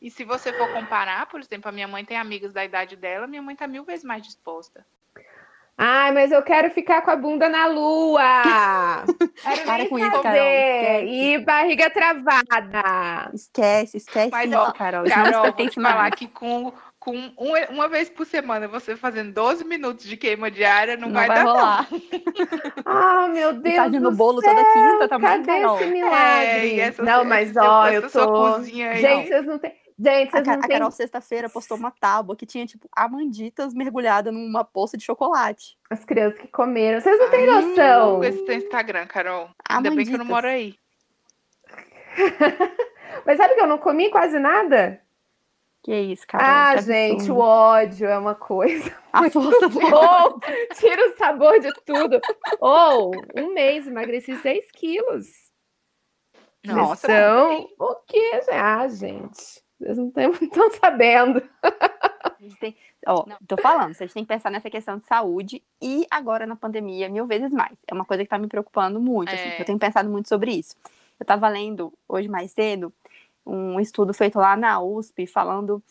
Speaker 3: E se você for comparar, por exemplo, a minha mãe tem amigas da idade dela, minha mãe tá mil vezes mais disposta.
Speaker 2: Ai, mas eu quero ficar com a bunda na lua. [laughs]
Speaker 1: quero Para com isso, Carol.
Speaker 2: E barriga travada.
Speaker 1: Esquece, esquece.
Speaker 3: Mas, ó, Carol, Carol vou te falar que com com um, uma vez por semana você fazendo 12 minutos de queima diária, não, não vai, vai dar rolar. [laughs]
Speaker 2: Ah, meu Deus. Tá
Speaker 1: no bolo toda quinta também,
Speaker 2: Cadê Carol? esse milagre? É, não, mas ó, eu tô. Gente, vocês não têm. Gente, vocês
Speaker 1: a,
Speaker 2: não
Speaker 1: a Carol, sexta-feira, postou uma tábua que tinha, tipo, amanditas mergulhada numa poça de chocolate.
Speaker 2: As crianças que comeram. Vocês não têm noção.
Speaker 3: Esse teu Instagram, Carol. Ainda bem que eu não moro aí. [laughs]
Speaker 2: Mas sabe que eu não comi quase nada?
Speaker 1: Que isso, cara.
Speaker 2: Ah, gente, o ódio é uma coisa.
Speaker 1: A força do
Speaker 2: ódio. Tira o sabor de tudo. Ou, oh, um mês, emagreci 6 quilos.
Speaker 3: Nossa.
Speaker 2: Então, o que? Ah, gente. Eles não [laughs] estão sabendo.
Speaker 1: Tem, ó, tô falando, vocês têm que pensar nessa questão de saúde e agora na pandemia mil vezes mais. É uma coisa que tá me preocupando muito, assim, é. assim, eu tenho pensado muito sobre isso. Eu tava lendo hoje mais cedo um estudo feito lá na USP falando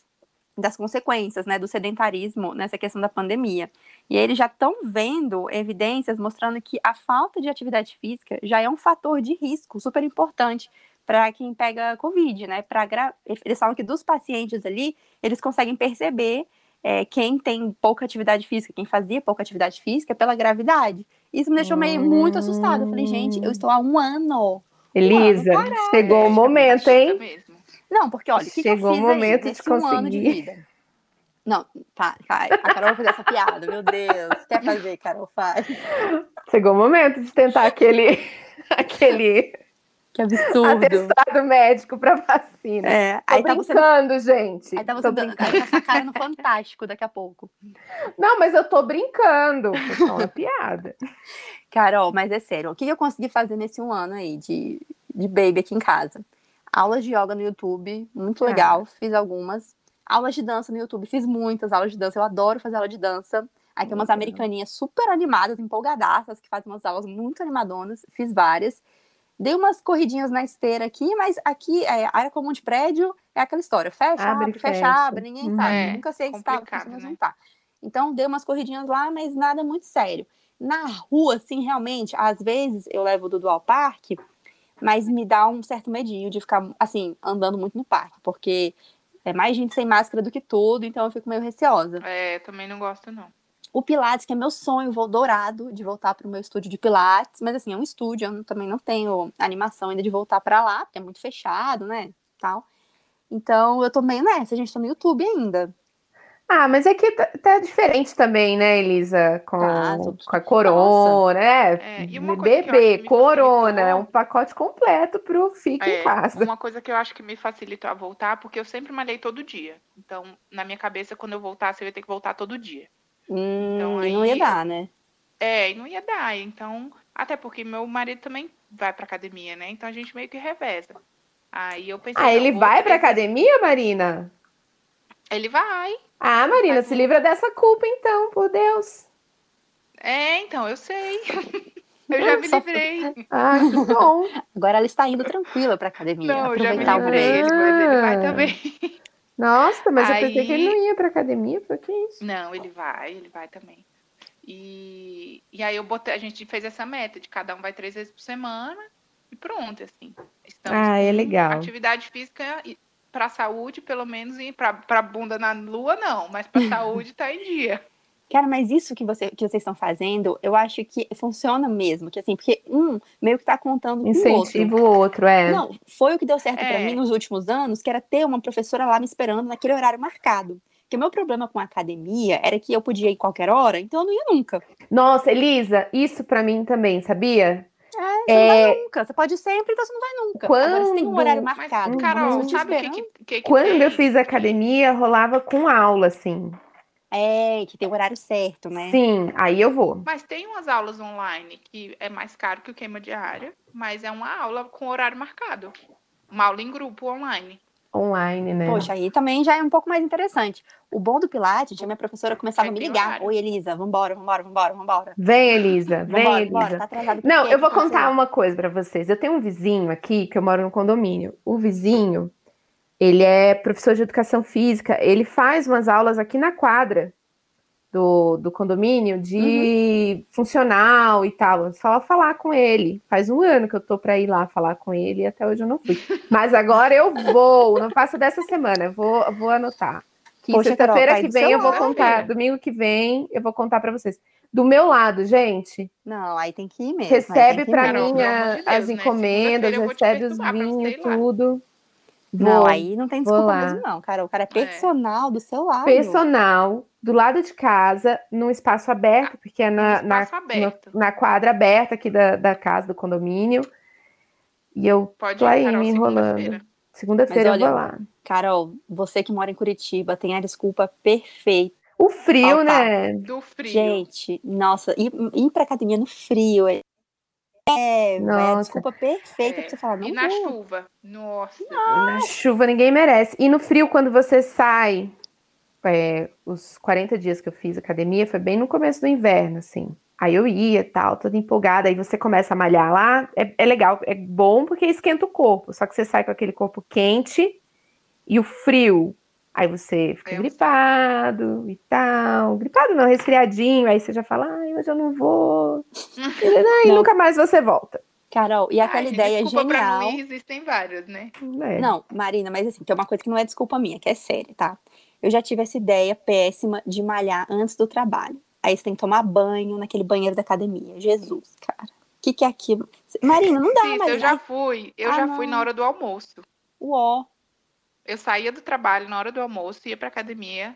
Speaker 1: das consequências, né, do sedentarismo nessa questão da pandemia. E eles já estão vendo evidências mostrando que a falta de atividade física já é um fator de risco super importante para quem pega Covid, né? Pra gra... Eles falam que dos pacientes ali, eles conseguem perceber é, quem tem pouca atividade física, quem fazia pouca atividade física pela gravidade. Isso me deixou meio muito assustada. Eu falei, gente, eu estou há um ano.
Speaker 2: Elisa, um ano chegou o momento, hein?
Speaker 1: Não, porque olha, que
Speaker 2: chegou
Speaker 1: que
Speaker 2: o momento de conseguir. Um ano de
Speaker 1: vida? Não, tá, tá, a Carol vai fazer essa piada, meu Deus. Quer fazer, Carol, faz.
Speaker 2: Chegou o momento de tentar aquele, [laughs] aquele
Speaker 1: que [laughs] absurdo.
Speaker 2: Atestado médico para vacina.
Speaker 1: É,
Speaker 2: Tô aí brincando, tá você... gente.
Speaker 1: Aí tá você dando, essa cara no Fantástico daqui a pouco.
Speaker 2: Não, mas eu tô brincando. Foi só uma piada.
Speaker 1: Carol, mas é sério. O que eu consegui fazer nesse um ano aí de, de baby aqui em casa? Aulas de yoga no YouTube, muito legal. Ah. Fiz algumas. Aulas de dança no YouTube, fiz muitas aulas de dança. Eu adoro fazer aula de dança. Aí tem umas americaninhas super animadas, empolgadaças, que fazem umas aulas muito animadonas. Fiz várias. Dei umas corridinhas na esteira aqui, mas aqui, é, a área comum de prédio é aquela história. Fecha, abre, abre fecha, fecha, abre, ninguém sabe. É, Nunca sei se tá, se né? não tá. Então, dei umas corridinhas lá, mas nada muito sério. Na rua, assim, realmente, às vezes eu levo o Dudu ao parque, mas me dá um certo medinho de ficar, assim, andando muito no parque, porque é mais gente sem máscara do que tudo, então eu fico meio receosa.
Speaker 3: É, também não gosto, não
Speaker 1: o Pilates, que é meu sonho, vou dourado de voltar para o meu estúdio de Pilates, mas assim, é um estúdio, eu também não tenho animação ainda de voltar para lá, porque é muito fechado, né, tal. Então, eu tô meio nessa, a gente tá no YouTube ainda.
Speaker 2: Ah, mas é que tá, tá diferente também, né, Elisa? Com, tá, com a corona, né? É, bebê, corona, é um pacote completo pro Fique é, em Casa.
Speaker 3: Uma coisa que eu acho que me facilitou a voltar, porque eu sempre malhei todo dia. Então, na minha cabeça, quando eu voltasse, eu ia ter que voltar todo dia.
Speaker 1: Hum, então, aí, não ia dar, né?
Speaker 3: É, e não ia dar. Então, até porque meu marido também vai pra academia, né? Então a gente meio que reveza. Aí eu pensei.
Speaker 2: Ah, ele vai pra academia, Marina?
Speaker 3: Ele vai.
Speaker 2: Ah, Marina, vai se livra dessa culpa, então, por Deus.
Speaker 3: É, então, eu sei. [laughs] Eu já me livrei.
Speaker 2: Ah, que bom.
Speaker 1: Agora ela está indo tranquila para academia.
Speaker 3: Não, eu já me livrei, mas ele vai também.
Speaker 2: Nossa, mas Aí... eu pensei que ele não ia pra academia, foi que isso?
Speaker 3: Não, ele vai, ele vai também. E, e aí eu botei, a gente fez essa meta de cada um vai três vezes por semana e pronto, assim.
Speaker 2: Estamos ah, é legal.
Speaker 3: Atividade física para a saúde, pelo menos, e para bunda na lua, não, mas para [laughs] saúde tá em dia.
Speaker 1: Cara, mas isso que, você, que vocês estão fazendo, eu acho que funciona mesmo. Que assim, porque um meio que tá contando com
Speaker 2: o outro. o outro, é.
Speaker 1: Não, foi o que deu certo é. para mim nos últimos anos, que era ter uma professora lá me esperando naquele horário marcado. Porque o meu problema com a academia era que eu podia ir qualquer hora, então eu não ia nunca.
Speaker 2: Nossa, Elisa, isso para mim também, sabia?
Speaker 1: É, você é... não vai nunca. Você pode ir sempre, então você não vai nunca. Quando... Agora você tem um horário marcado.
Speaker 3: Mas, Carol, sabe o que, que, que,
Speaker 2: Quando eu fiz academia, rolava com aula, assim.
Speaker 1: É, que tem o horário certo, né?
Speaker 2: Sim, aí eu vou.
Speaker 3: Mas tem umas aulas online que é mais caro que o queima diária, mas é uma aula com horário marcado. Uma aula em grupo online.
Speaker 2: Online, né?
Speaker 1: Poxa, aí também já é um pouco mais interessante. O bom do Pilates, a minha professora começava é a me ligar. Horário. Oi, Elisa, vambora, vambora, vambora, vambora.
Speaker 2: Vem, Elisa, vem, vambora, Elisa. Vambora, tá atrasado Não, eu vou contar você... uma coisa para vocês. Eu tenho um vizinho aqui, que eu moro no condomínio. O vizinho, ele é professor de educação física, ele faz umas aulas aqui na quadra do, do condomínio de uhum. funcional e tal. Só falar com ele. Faz um ano que eu tô para ir lá falar com ele e até hoje eu não fui. Mas agora eu vou, não faço dessa semana, vou, vou anotar. Que sexta-feira que vem eu vou contar, domingo que vem eu vou contar para vocês. Do meu lado, gente.
Speaker 1: Não, aí tem que ir mesmo.
Speaker 2: Recebe para mim a, de Deus, as né? encomendas, recebe os vinhos, tudo.
Speaker 1: Não, aí não tem desculpa mesmo, não, cara. O cara é, é. personal é. do seu lado.
Speaker 2: Personal, do lado de casa, num espaço aberto, porque é na, na, na, quadra aberta aqui da, da casa, do condomínio. E eu Pode tô aí Carol, me enrolando. Segunda-feira eu vou lá.
Speaker 1: Carol, você que mora em Curitiba tem a desculpa perfeita.
Speaker 2: O frio, né?
Speaker 3: Do frio.
Speaker 1: Gente, nossa, ir, ir pra academia no frio é É, é a desculpa perfeita é. pra você falar. Não
Speaker 3: e na vou. chuva. Nossa.
Speaker 2: Na chuva ninguém merece. E no frio, quando você sai, é, os 40 dias que eu fiz academia, foi bem no começo do inverno, assim. Aí eu ia, tal, toda empolgada. Aí você começa a malhar lá. É, é legal, é bom porque esquenta o corpo. Só que você sai com aquele corpo quente e o frio. Aí você fica gripado e tal. Gripado não, resfriadinho. Aí você já fala, ai, hoje eu não vou. [laughs] e não. nunca mais você volta.
Speaker 1: Carol, e aquela Ai, ideia
Speaker 3: genial.
Speaker 1: Pra
Speaker 3: não existem várias, né?
Speaker 1: É. Não, Marina, mas assim, tem uma coisa que não é desculpa minha, que é séria, tá? Eu já tive essa ideia péssima de malhar antes do trabalho. Aí você tem que tomar banho naquele banheiro da academia. Jesus, cara. O que, que é aquilo? Marina, não dá, Isso, Marina.
Speaker 3: eu já fui. Eu ah, já não. fui na hora do almoço.
Speaker 1: Uó.
Speaker 3: Eu saía do trabalho na hora do almoço, ia pra academia,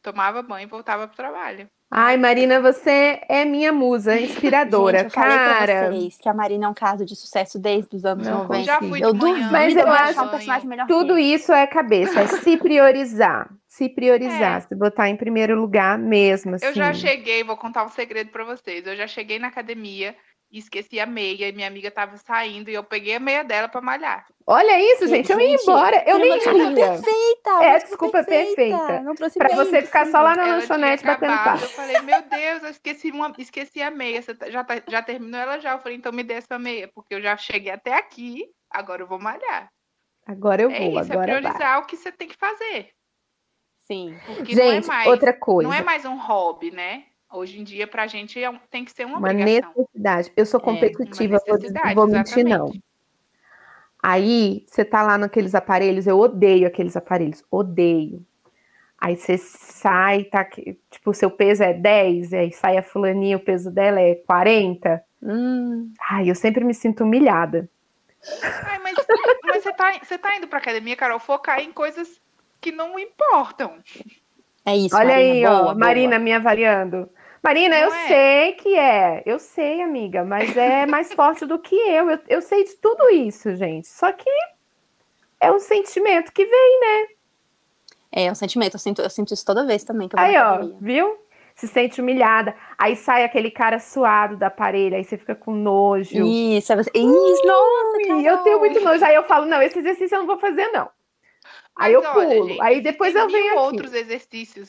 Speaker 3: tomava banho e voltava pro trabalho.
Speaker 2: Ai, Marina, você é minha musa [laughs] inspiradora, Gente, eu cara.
Speaker 1: Falei pra vocês que a Marina é um caso de sucesso desde os anos não, 90.
Speaker 3: Já fui eu duvido,
Speaker 2: mas eu acho um personagem melhor tudo isso é cabeça, é se priorizar, se priorizar, é. se botar em primeiro lugar mesmo. Assim.
Speaker 3: Eu já assim. cheguei, vou contar um segredo para vocês. Eu já cheguei na academia e esqueci a meia e minha amiga tava saindo e eu peguei a meia dela para malhar.
Speaker 2: Olha isso, gente, eu ia embora, eu nem
Speaker 1: ia. Perfeita,
Speaker 2: é, desculpa perfeita. perfeita. Para você ficar só lá na lanchonete batendo papo.
Speaker 3: Eu falei, meu Deus, eu esqueci, uma, esqueci a meia. Você tá, já, tá, já terminou ela já? Eu falei, então me dê essa meia, porque eu já cheguei até aqui, agora eu vou malhar.
Speaker 2: Agora eu é vou,
Speaker 3: isso,
Speaker 2: é agora
Speaker 3: é priorizar
Speaker 2: vai.
Speaker 3: o que você tem que fazer.
Speaker 1: Sim.
Speaker 3: Porque
Speaker 2: gente,
Speaker 3: não é mais,
Speaker 2: outra coisa.
Speaker 3: Não é mais um hobby, né? Hoje em dia, pra gente, é tem que ser uma,
Speaker 2: uma
Speaker 3: obrigação.
Speaker 2: necessidade. Eu sou competitiva, é, vou, vou mentir, não. Aí, você tá lá naqueles aparelhos, eu odeio aqueles aparelhos, odeio. Aí você sai, tá, tipo, o seu peso é 10, aí sai a fulaninha, o peso dela é 40. Hum. Ai, eu sempre me sinto humilhada.
Speaker 3: Ai, mas, mas você, tá, você tá indo pra academia, Carol, focar em coisas que não importam.
Speaker 1: É isso,
Speaker 2: Olha
Speaker 1: Marina,
Speaker 2: aí,
Speaker 1: boa,
Speaker 2: ó,
Speaker 1: boa.
Speaker 2: Marina me avaliando. Marina, não eu é. sei que é, eu sei, amiga, mas é mais [laughs] forte do que eu. eu. Eu sei de tudo isso, gente. Só que é um sentimento que vem, né?
Speaker 1: É, um sentimento. Eu sinto, eu sinto isso toda vez também. Que
Speaker 2: eu aí, ó, viu? Se sente humilhada. Aí sai aquele cara suado da parede, aí você fica com nojo.
Speaker 1: Isso, é você... isso nossa.
Speaker 2: Eu tenho muito nojo. Aí eu falo, não, esse exercício eu não vou fazer, não. Aí eu pulo. gente, aí depois eu venho aqui.
Speaker 3: outros exercícios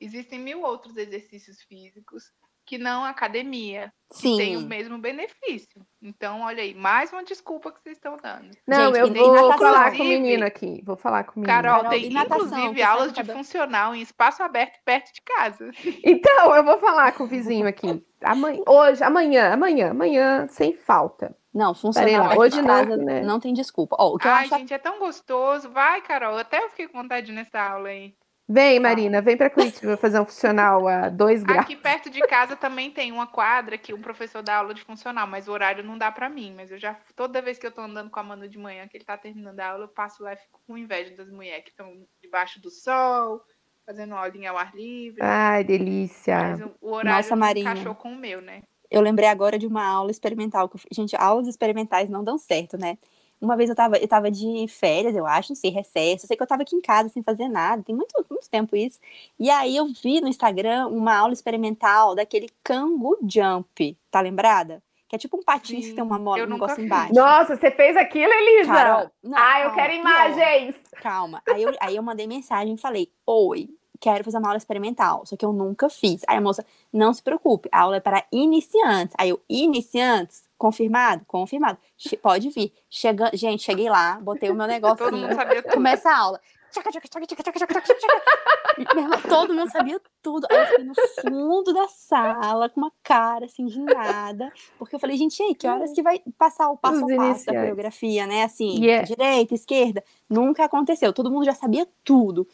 Speaker 3: existem mil outros exercícios físicos que não academia, Sim. que tem o mesmo benefício. Então, olha aí, mais uma desculpa que vocês estão dando.
Speaker 2: Não, Gente, eu vou natação. falar com o menino aqui. Vou falar com o menino.
Speaker 3: Carol, tem natação, inclusive aulas de funcional em espaço aberto perto de casa. [laughs]
Speaker 2: Então, eu vou falar com o vizinho aqui. Amanhã, hoje, amanhã, amanhã, amanhã, sem falta.
Speaker 1: Não, funcional. Hoje não, né? não tem desculpa. Oh, o que
Speaker 3: Ai,
Speaker 1: eu acho...
Speaker 3: gente, é tão gostoso. Vai, Carol, até eu fiquei com vontade nessa aula aí.
Speaker 2: Vem, Marina, vem para Curitiba fazer um funcional a dois graus.
Speaker 3: Aqui perto de casa também tem uma quadra que um professor dá aula de funcional, mas o horário não dá para mim. Mas eu já, toda vez que eu tô andando com a Manu de manhã, que ele tá terminando a aula, eu passo lá e fico com inveja das mulheres que estão debaixo do sol, fazendo aulinha ao ar livre.
Speaker 2: Ai, delícia.
Speaker 3: Mas o horário Nossa, Marina. encaixou com o meu, né?
Speaker 1: Eu lembrei agora de uma aula experimental. Gente, aulas experimentais não dão certo, né? Uma vez eu tava, eu tava de férias, eu acho, não sei, recesso. Eu sei que eu tava aqui em casa sem fazer nada, tem muito, muito tempo isso. E aí eu vi no Instagram uma aula experimental daquele Kangu Jump, tá lembrada? Que é tipo um patins Sim, que tem uma mola, um negócio embaixo.
Speaker 2: Nossa, você fez aquilo, Elisa? Carol, não, ah, eu quero imagens!
Speaker 1: Calma. Aí eu, aí eu mandei mensagem e falei: Oi, quero fazer uma aula experimental, só que eu nunca fiz. Aí a moça, não se preocupe, a aula é para iniciantes. Aí eu, iniciantes? Confirmado? Confirmado. Che pode vir. Chega... Gente, cheguei lá, botei o meu [laughs] negócio.
Speaker 3: Todo mundo sabia tudo.
Speaker 1: Começa a aula. Todo mundo sabia tudo. Aí eu fiquei no fundo da sala, com uma cara assim de nada. Porque eu falei, gente, aí, que horas que vai passar o passo a passo da coreografia, né? Assim, yeah. direita, esquerda. Nunca aconteceu. Todo mundo já sabia tudo.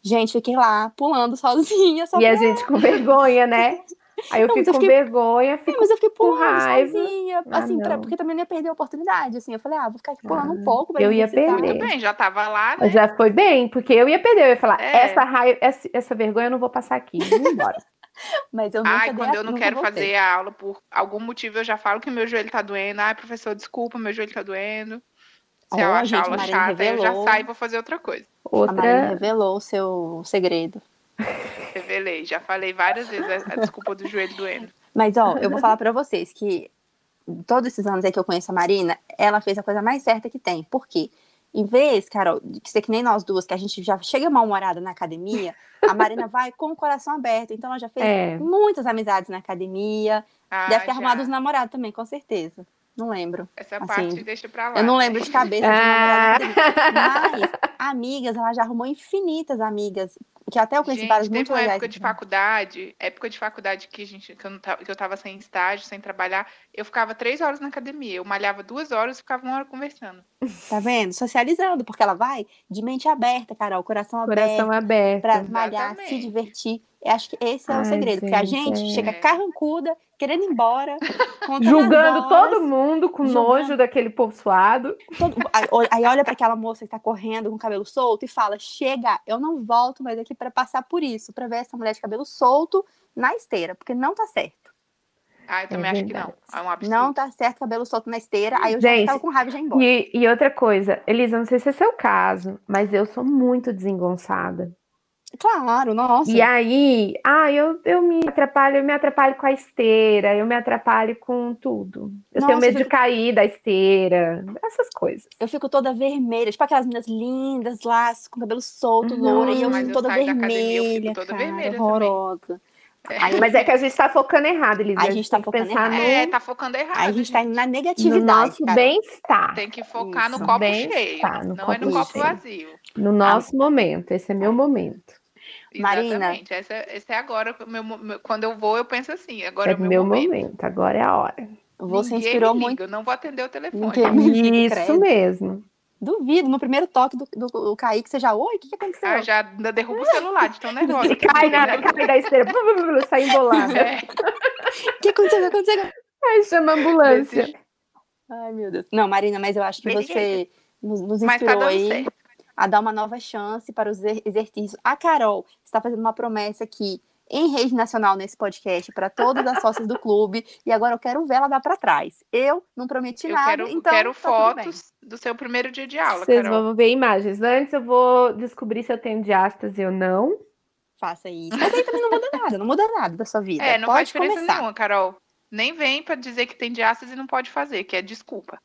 Speaker 1: Gente, fiquei lá pulando sozinha.
Speaker 2: e a gente com vergonha, né? [laughs] Aí eu não, fico eu fiquei... com vergonha, fico mas eu fiquei pulando com raiva.
Speaker 1: sozinha, ah, assim, pra... porque também não ia perder a oportunidade, assim, eu falei, ah, vou ficar aqui pulando ah, um pouco.
Speaker 2: eu ia perder.
Speaker 3: Tudo bem, já tava lá, né?
Speaker 2: Já foi bem, porque eu ia perder, eu ia falar, é. essa raiva, essa, essa, vergonha eu não vou passar aqui, vou embora. [laughs]
Speaker 1: mas eu
Speaker 3: Ai, quando eu não quero fazer a aula por algum motivo, eu já falo que meu joelho tá doendo, ai, professor, desculpa, meu joelho tá doendo. Se oh, eu achar a aula chata, revelou... eu já saio e vou fazer outra coisa.
Speaker 1: Outra... A Marina revelou o seu segredo. [laughs]
Speaker 3: Revelei, já falei várias vezes a desculpa do joelho doendo.
Speaker 1: Mas, ó, eu vou falar para vocês que todos esses anos aí que eu conheço a Marina, ela fez a coisa mais certa que tem. Por quê? Em vez, Carol, de ser que nem nós duas, que a gente já chega mal-humorada na academia, a Marina [laughs] vai com o coração aberto. Então, ela já fez é. muitas amizades na academia. Ah, deve ter já. arrumado os namorados também, com certeza. Não lembro.
Speaker 3: Essa assim, parte deixa pra lá.
Speaker 1: Eu não lembro de cabeça ah. de Mas, amigas, ela já arrumou infinitas amigas que até eu conheci gente, várias muito
Speaker 3: teve
Speaker 1: uma
Speaker 3: época de faculdade, época de faculdade que, a gente, que, eu não tava, que eu tava sem estágio, sem trabalhar, eu ficava três horas na academia. Eu malhava duas horas e ficava uma hora conversando. [laughs]
Speaker 1: Tá vendo? Socializando, porque ela vai de mente aberta, Carol, coração,
Speaker 2: coração aberto.
Speaker 1: Pra malhar, Exatamente. se divertir. Eu acho que esse é Ai, o segredo, gente, porque a gente é. chega carrancuda, querendo ir embora,
Speaker 2: julgando todo mundo com julgando. nojo daquele povo suado.
Speaker 1: Todo, aí olha para aquela moça que tá correndo com o cabelo solto e fala: "Chega, eu não volto mais aqui para passar por isso, para ver essa mulher de cabelo solto na esteira, porque não tá certo".
Speaker 3: Ah, eu também é acho que não. É um absurdo.
Speaker 1: Não tá certo cabelo solto na esteira. Aí eu Gente, já tava com raiva de ir embora.
Speaker 2: E, e outra coisa, Elisa, não sei se é seu caso, mas eu sou muito desengonçada.
Speaker 1: Claro, nossa.
Speaker 2: E aí, ah, eu, eu me atrapalho, eu me atrapalho com a esteira, eu me atrapalho com tudo. Eu nossa, tenho medo eu fico... de cair da esteira, essas coisas.
Speaker 1: Eu fico toda vermelha, tipo aquelas meninas lindas lá, com cabelo solto, uhum. loura, e eu fico toda vermelha. toda cara, vermelha horrorosa. [laughs]
Speaker 2: É. Mas é que a gente tá focando errado, Elisa.
Speaker 1: A gente tá focando errado. No...
Speaker 3: É, tá focando errado.
Speaker 1: A gente tá indo na negatividade.
Speaker 2: No nosso bem-estar.
Speaker 3: Tem que focar Isso. no copo cheio. No não copo é no copo cheio. vazio.
Speaker 2: No nosso ah. momento. Esse é meu momento.
Speaker 3: Marina. Esse é, esse é agora. Meu, meu, quando eu vou, eu penso assim. Agora é, é
Speaker 2: o meu, momento. momento. Agora é a hora.
Speaker 1: Você Ninguém inspirou muito.
Speaker 3: Eu não vou atender o telefone.
Speaker 2: Isso credo. mesmo.
Speaker 1: Duvido, no primeiro toque do, do, do Kaique, você já, oi, o que, que aconteceu?
Speaker 3: Ah, já derruba o celular, de tão [laughs] nervosa.
Speaker 2: cai, nada, cai da esteira, sai embolada.
Speaker 1: É. O [laughs] que aconteceu? O que aconteceu?
Speaker 2: Ai, chama a ambulância.
Speaker 1: Ai, meu Deus. Não, Marina, mas eu acho que você nos, nos inspirou tá aí. Certo a dar uma nova chance para os exercícios. A Carol está fazendo uma promessa aqui em rede nacional nesse podcast para todas as sócias do clube e agora eu quero ver ela dar para trás. Eu não prometi
Speaker 3: eu
Speaker 1: nada,
Speaker 3: quero,
Speaker 1: então
Speaker 3: quero tá fotos do seu primeiro dia de aula.
Speaker 2: Vocês
Speaker 3: Carol.
Speaker 2: vão ver imagens. Antes eu vou descobrir se eu tenho diástase ou não.
Speaker 1: Faça isso. Mas aí também não muda nada, não muda nada da sua vida.
Speaker 3: É, não
Speaker 1: pode
Speaker 3: faz diferença
Speaker 1: começar.
Speaker 3: nenhuma, Carol. Nem vem para dizer que tem diástase e não pode fazer, que é desculpa.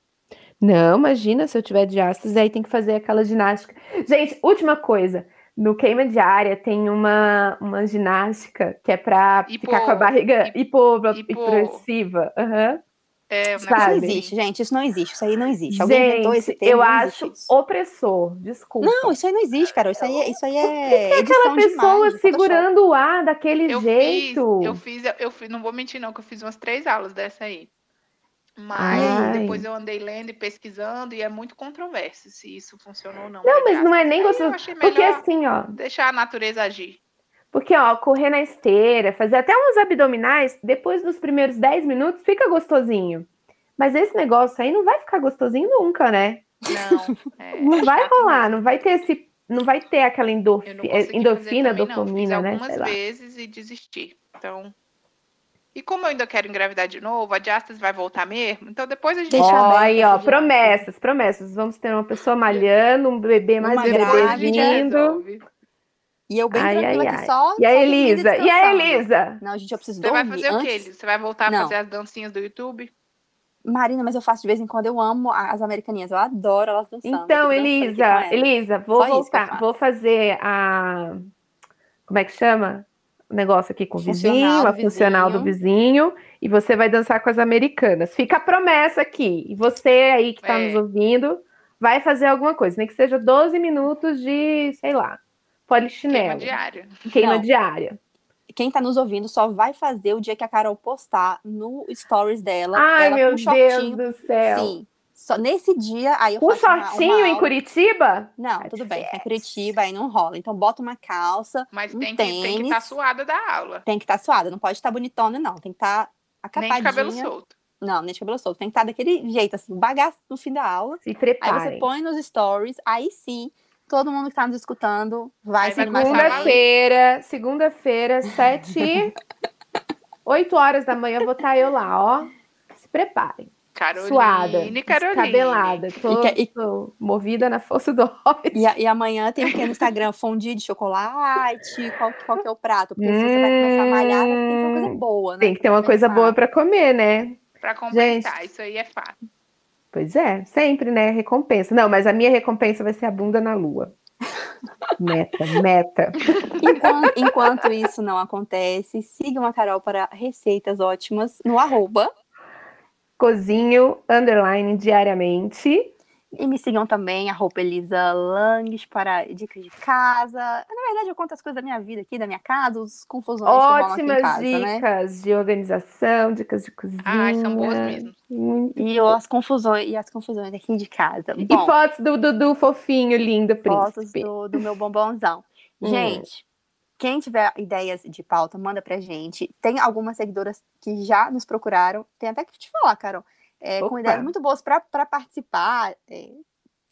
Speaker 2: Não, imagina, se eu tiver diástase, aí tem que fazer aquela ginástica. Gente, última coisa. No queima diária tem uma, uma ginástica que é para ficar com a barriga hipo, hipopressiva. Uhum.
Speaker 1: É, isso não existe, gente. Isso não existe. Isso aí não existe. Alguém gente, inventou esse termo.
Speaker 2: Eu acho opressor. Desculpa.
Speaker 1: Não, isso aí não existe, cara. Isso aí, é, isso aí é. Que
Speaker 2: que aquela pessoa demais, segurando o ar daquele
Speaker 3: eu
Speaker 2: jeito.
Speaker 3: Fiz, eu fiz, eu fiz, não vou mentir, não, que eu fiz umas três aulas dessa aí. Mas Ai. depois eu andei lendo e pesquisando e é muito controverso se isso funcionou ou não.
Speaker 2: Não, mas não é nem gostoso. Porque assim, ó.
Speaker 3: Deixar a natureza agir.
Speaker 2: Porque, ó, correr na esteira, fazer até uns abdominais, depois dos primeiros 10 minutos fica gostosinho. Mas esse negócio aí não vai ficar gostosinho nunca,
Speaker 3: né? Não. [laughs] É,
Speaker 2: não vai rolar, não vai ter esse. Não vai ter aquela endorfi endorfina, dopamina, né?
Speaker 3: Algumas vezes e desistir. Então, e como eu ainda quero engravidar de novo, a diástase vai voltar mesmo, então depois a gente
Speaker 2: deixa oh, aí, ó, promessas, promessas. Vamos ter uma pessoa malhando, um bebê mais bebê vindo.
Speaker 1: E eu bem ai, tranquila ai, aqui só.
Speaker 2: E a Elisa? E a Elisa?
Speaker 1: Não, gente, eu preciso
Speaker 3: Você
Speaker 1: dormir.
Speaker 3: vai fazer
Speaker 1: antes...
Speaker 3: o quê, Elisa? Você vai voltar Não. a fazer as dancinhas do YouTube?
Speaker 1: Marina, mas eu faço de vez em quando, eu amo as americaninhas, eu adoro elas dançando.
Speaker 2: Então, Elisa, Elisa, vou Só voltar, vou fazer a. Como é que chama? Negócio aqui com o vizinho, a funcional do vizinho, e você vai dançar com as americanas. Fica a promessa aqui. E você aí que está é. nos ouvindo vai fazer alguma coisa, nem que seja 12 minutos de, sei lá, polichinelo.
Speaker 3: Queima diária.
Speaker 2: Queima Não. diária.
Speaker 1: Quem está nos ouvindo só vai fazer o dia que a Carol postar no stories dela.
Speaker 2: Ai, meu Deus do céu. Sim.
Speaker 1: Só nesse dia, aí eu
Speaker 2: um faço shortinho uma, uma em Curitiba?
Speaker 1: Não, é tudo bem. Em Curitiba aí não rola. Então bota uma calça,
Speaker 3: Mas
Speaker 1: um
Speaker 3: tem,
Speaker 1: tênis, que,
Speaker 3: tem que estar tá suada da aula.
Speaker 1: Tem que estar tá suada, não pode estar tá bonitona não. Tem que estar tá acapadinha. Nem de
Speaker 3: cabelo solto.
Speaker 1: Não, nem de cabelo solto. Tem que estar tá daquele jeito assim, bagaço no fim da aula.
Speaker 2: Se prepare.
Speaker 1: Aí você põe nos stories, aí sim, todo mundo que está nos escutando vai
Speaker 2: aí se. Segunda-feira, segunda-feira, [laughs] sete, oito horas da manhã, vou estar eu lá, ó. Se preparem.
Speaker 3: Caroline,
Speaker 2: suada,
Speaker 3: Caroline.
Speaker 2: cabelada, tô, e, tô, movida na força do ódio.
Speaker 1: E, e, amanhã tem o que no Instagram? Fondue de chocolate, qual, qual que é o prato? Porque hum, se você vai começar a malhar, tem que ter uma coisa boa, né?
Speaker 2: Tem que ter uma coisa boa para comer, né?
Speaker 3: Para compensar, Gente, isso aí é fácil.
Speaker 2: Pois é, sempre, né? Recompensa. Não, mas a minha recompensa vai ser a bunda na lua. [laughs] Meta, meta.
Speaker 1: Enquanto, enquanto, isso não acontece, sigam a Carol para receitas ótimas no arroba.
Speaker 2: Cozinho, underline, diariamente.
Speaker 1: E me sigam também, a roupa Elisa Langes, para dicas de casa. Na verdade, eu conto as coisas da minha vida aqui, da minha casa, os confusões
Speaker 2: Ótimas
Speaker 1: que casa,
Speaker 2: né? dicas
Speaker 1: né?
Speaker 2: de organização, dicas de cozinha.
Speaker 3: Ai, são boas mesmo.
Speaker 1: E as confusões, e as confusões aqui de casa.
Speaker 2: Bom, e fotos do Dudu fofinho, lindo, príncipe.
Speaker 1: Fotos do, do meu bombonzão. Hum. Gente, quem tiver ideias de pauta, manda pra gente. Tem algumas seguidoras que já nos procuraram. Tem até que te falar, Carol é, com ideias muito boas para participar, é,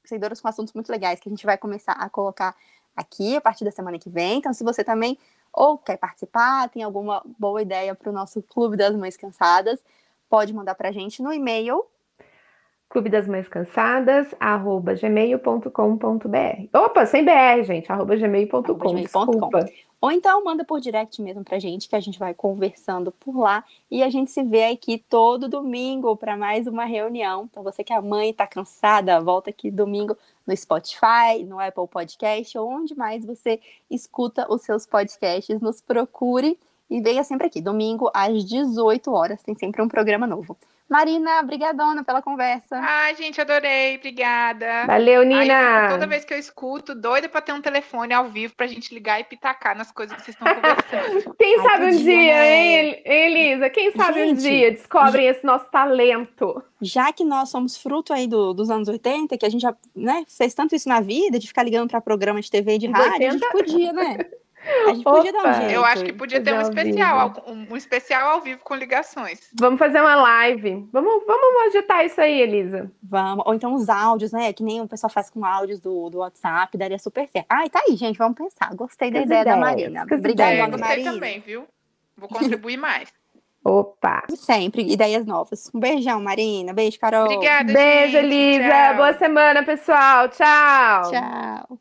Speaker 1: seguidoras com assuntos muito legais que a gente vai começar a colocar aqui a partir da semana que vem. Então, se você também ou quer participar, tem alguma boa ideia para o nosso Clube das Mães Cansadas, pode mandar para a gente no e-mail
Speaker 2: clube das mães cansadas, arroba gmail.com.br. Opa, sem BR, gente, arroba gmail.com, desculpa.
Speaker 1: Ou então manda por direct mesmo pra gente, que a gente vai conversando por lá. E a gente se vê aqui todo domingo para mais uma reunião. Então, você que é mãe está cansada, volta aqui domingo no Spotify, no Apple Podcast, ou onde mais você escuta os seus podcasts. Nos procure e venha sempre aqui. Domingo às 18 horas, tem sempre um programa novo. Marina, brigadona pela conversa.
Speaker 3: Ai, gente, adorei, obrigada.
Speaker 2: Valeu, Nina.
Speaker 3: Ai, toda vez que eu escuto, doida para ter um telefone ao vivo pra gente ligar e pitacar nas coisas que vocês estão conversando. [laughs]
Speaker 2: Quem Ai, sabe um dia, né? hein, Elisa? Quem sabe gente, um dia descobrem esse nosso talento.
Speaker 1: Já que nós somos fruto aí do, dos anos 80, que a gente já né, fez tanto isso na vida, de ficar ligando para programa de TV e de rádio, 80? a gente podia, né? [laughs] A gente podia dar um jeito.
Speaker 3: Eu acho que podia ter um especial, um, um, especial ao vivo com ligações.
Speaker 2: Vamos fazer uma live. Vamos, vamos agitar isso aí, Elisa.
Speaker 1: Vamos. Ou então os áudios, né? Que nem o pessoal faz com áudios do, do WhatsApp, daria super certo. Ah, e tá aí, gente. Vamos pensar. Gostei da ideia ideias, da Marina.
Speaker 3: Obrigada, é, Gostei Marina. também, viu? Vou [laughs] contribuir mais.
Speaker 2: Opa!
Speaker 1: Sempre, ideias novas. Um beijão, Marina. Beijo, Carol.
Speaker 3: Obrigada,
Speaker 2: Beijo,
Speaker 3: gente.
Speaker 2: Elisa. Tchau. Boa semana, pessoal. Tchau.
Speaker 1: Tchau.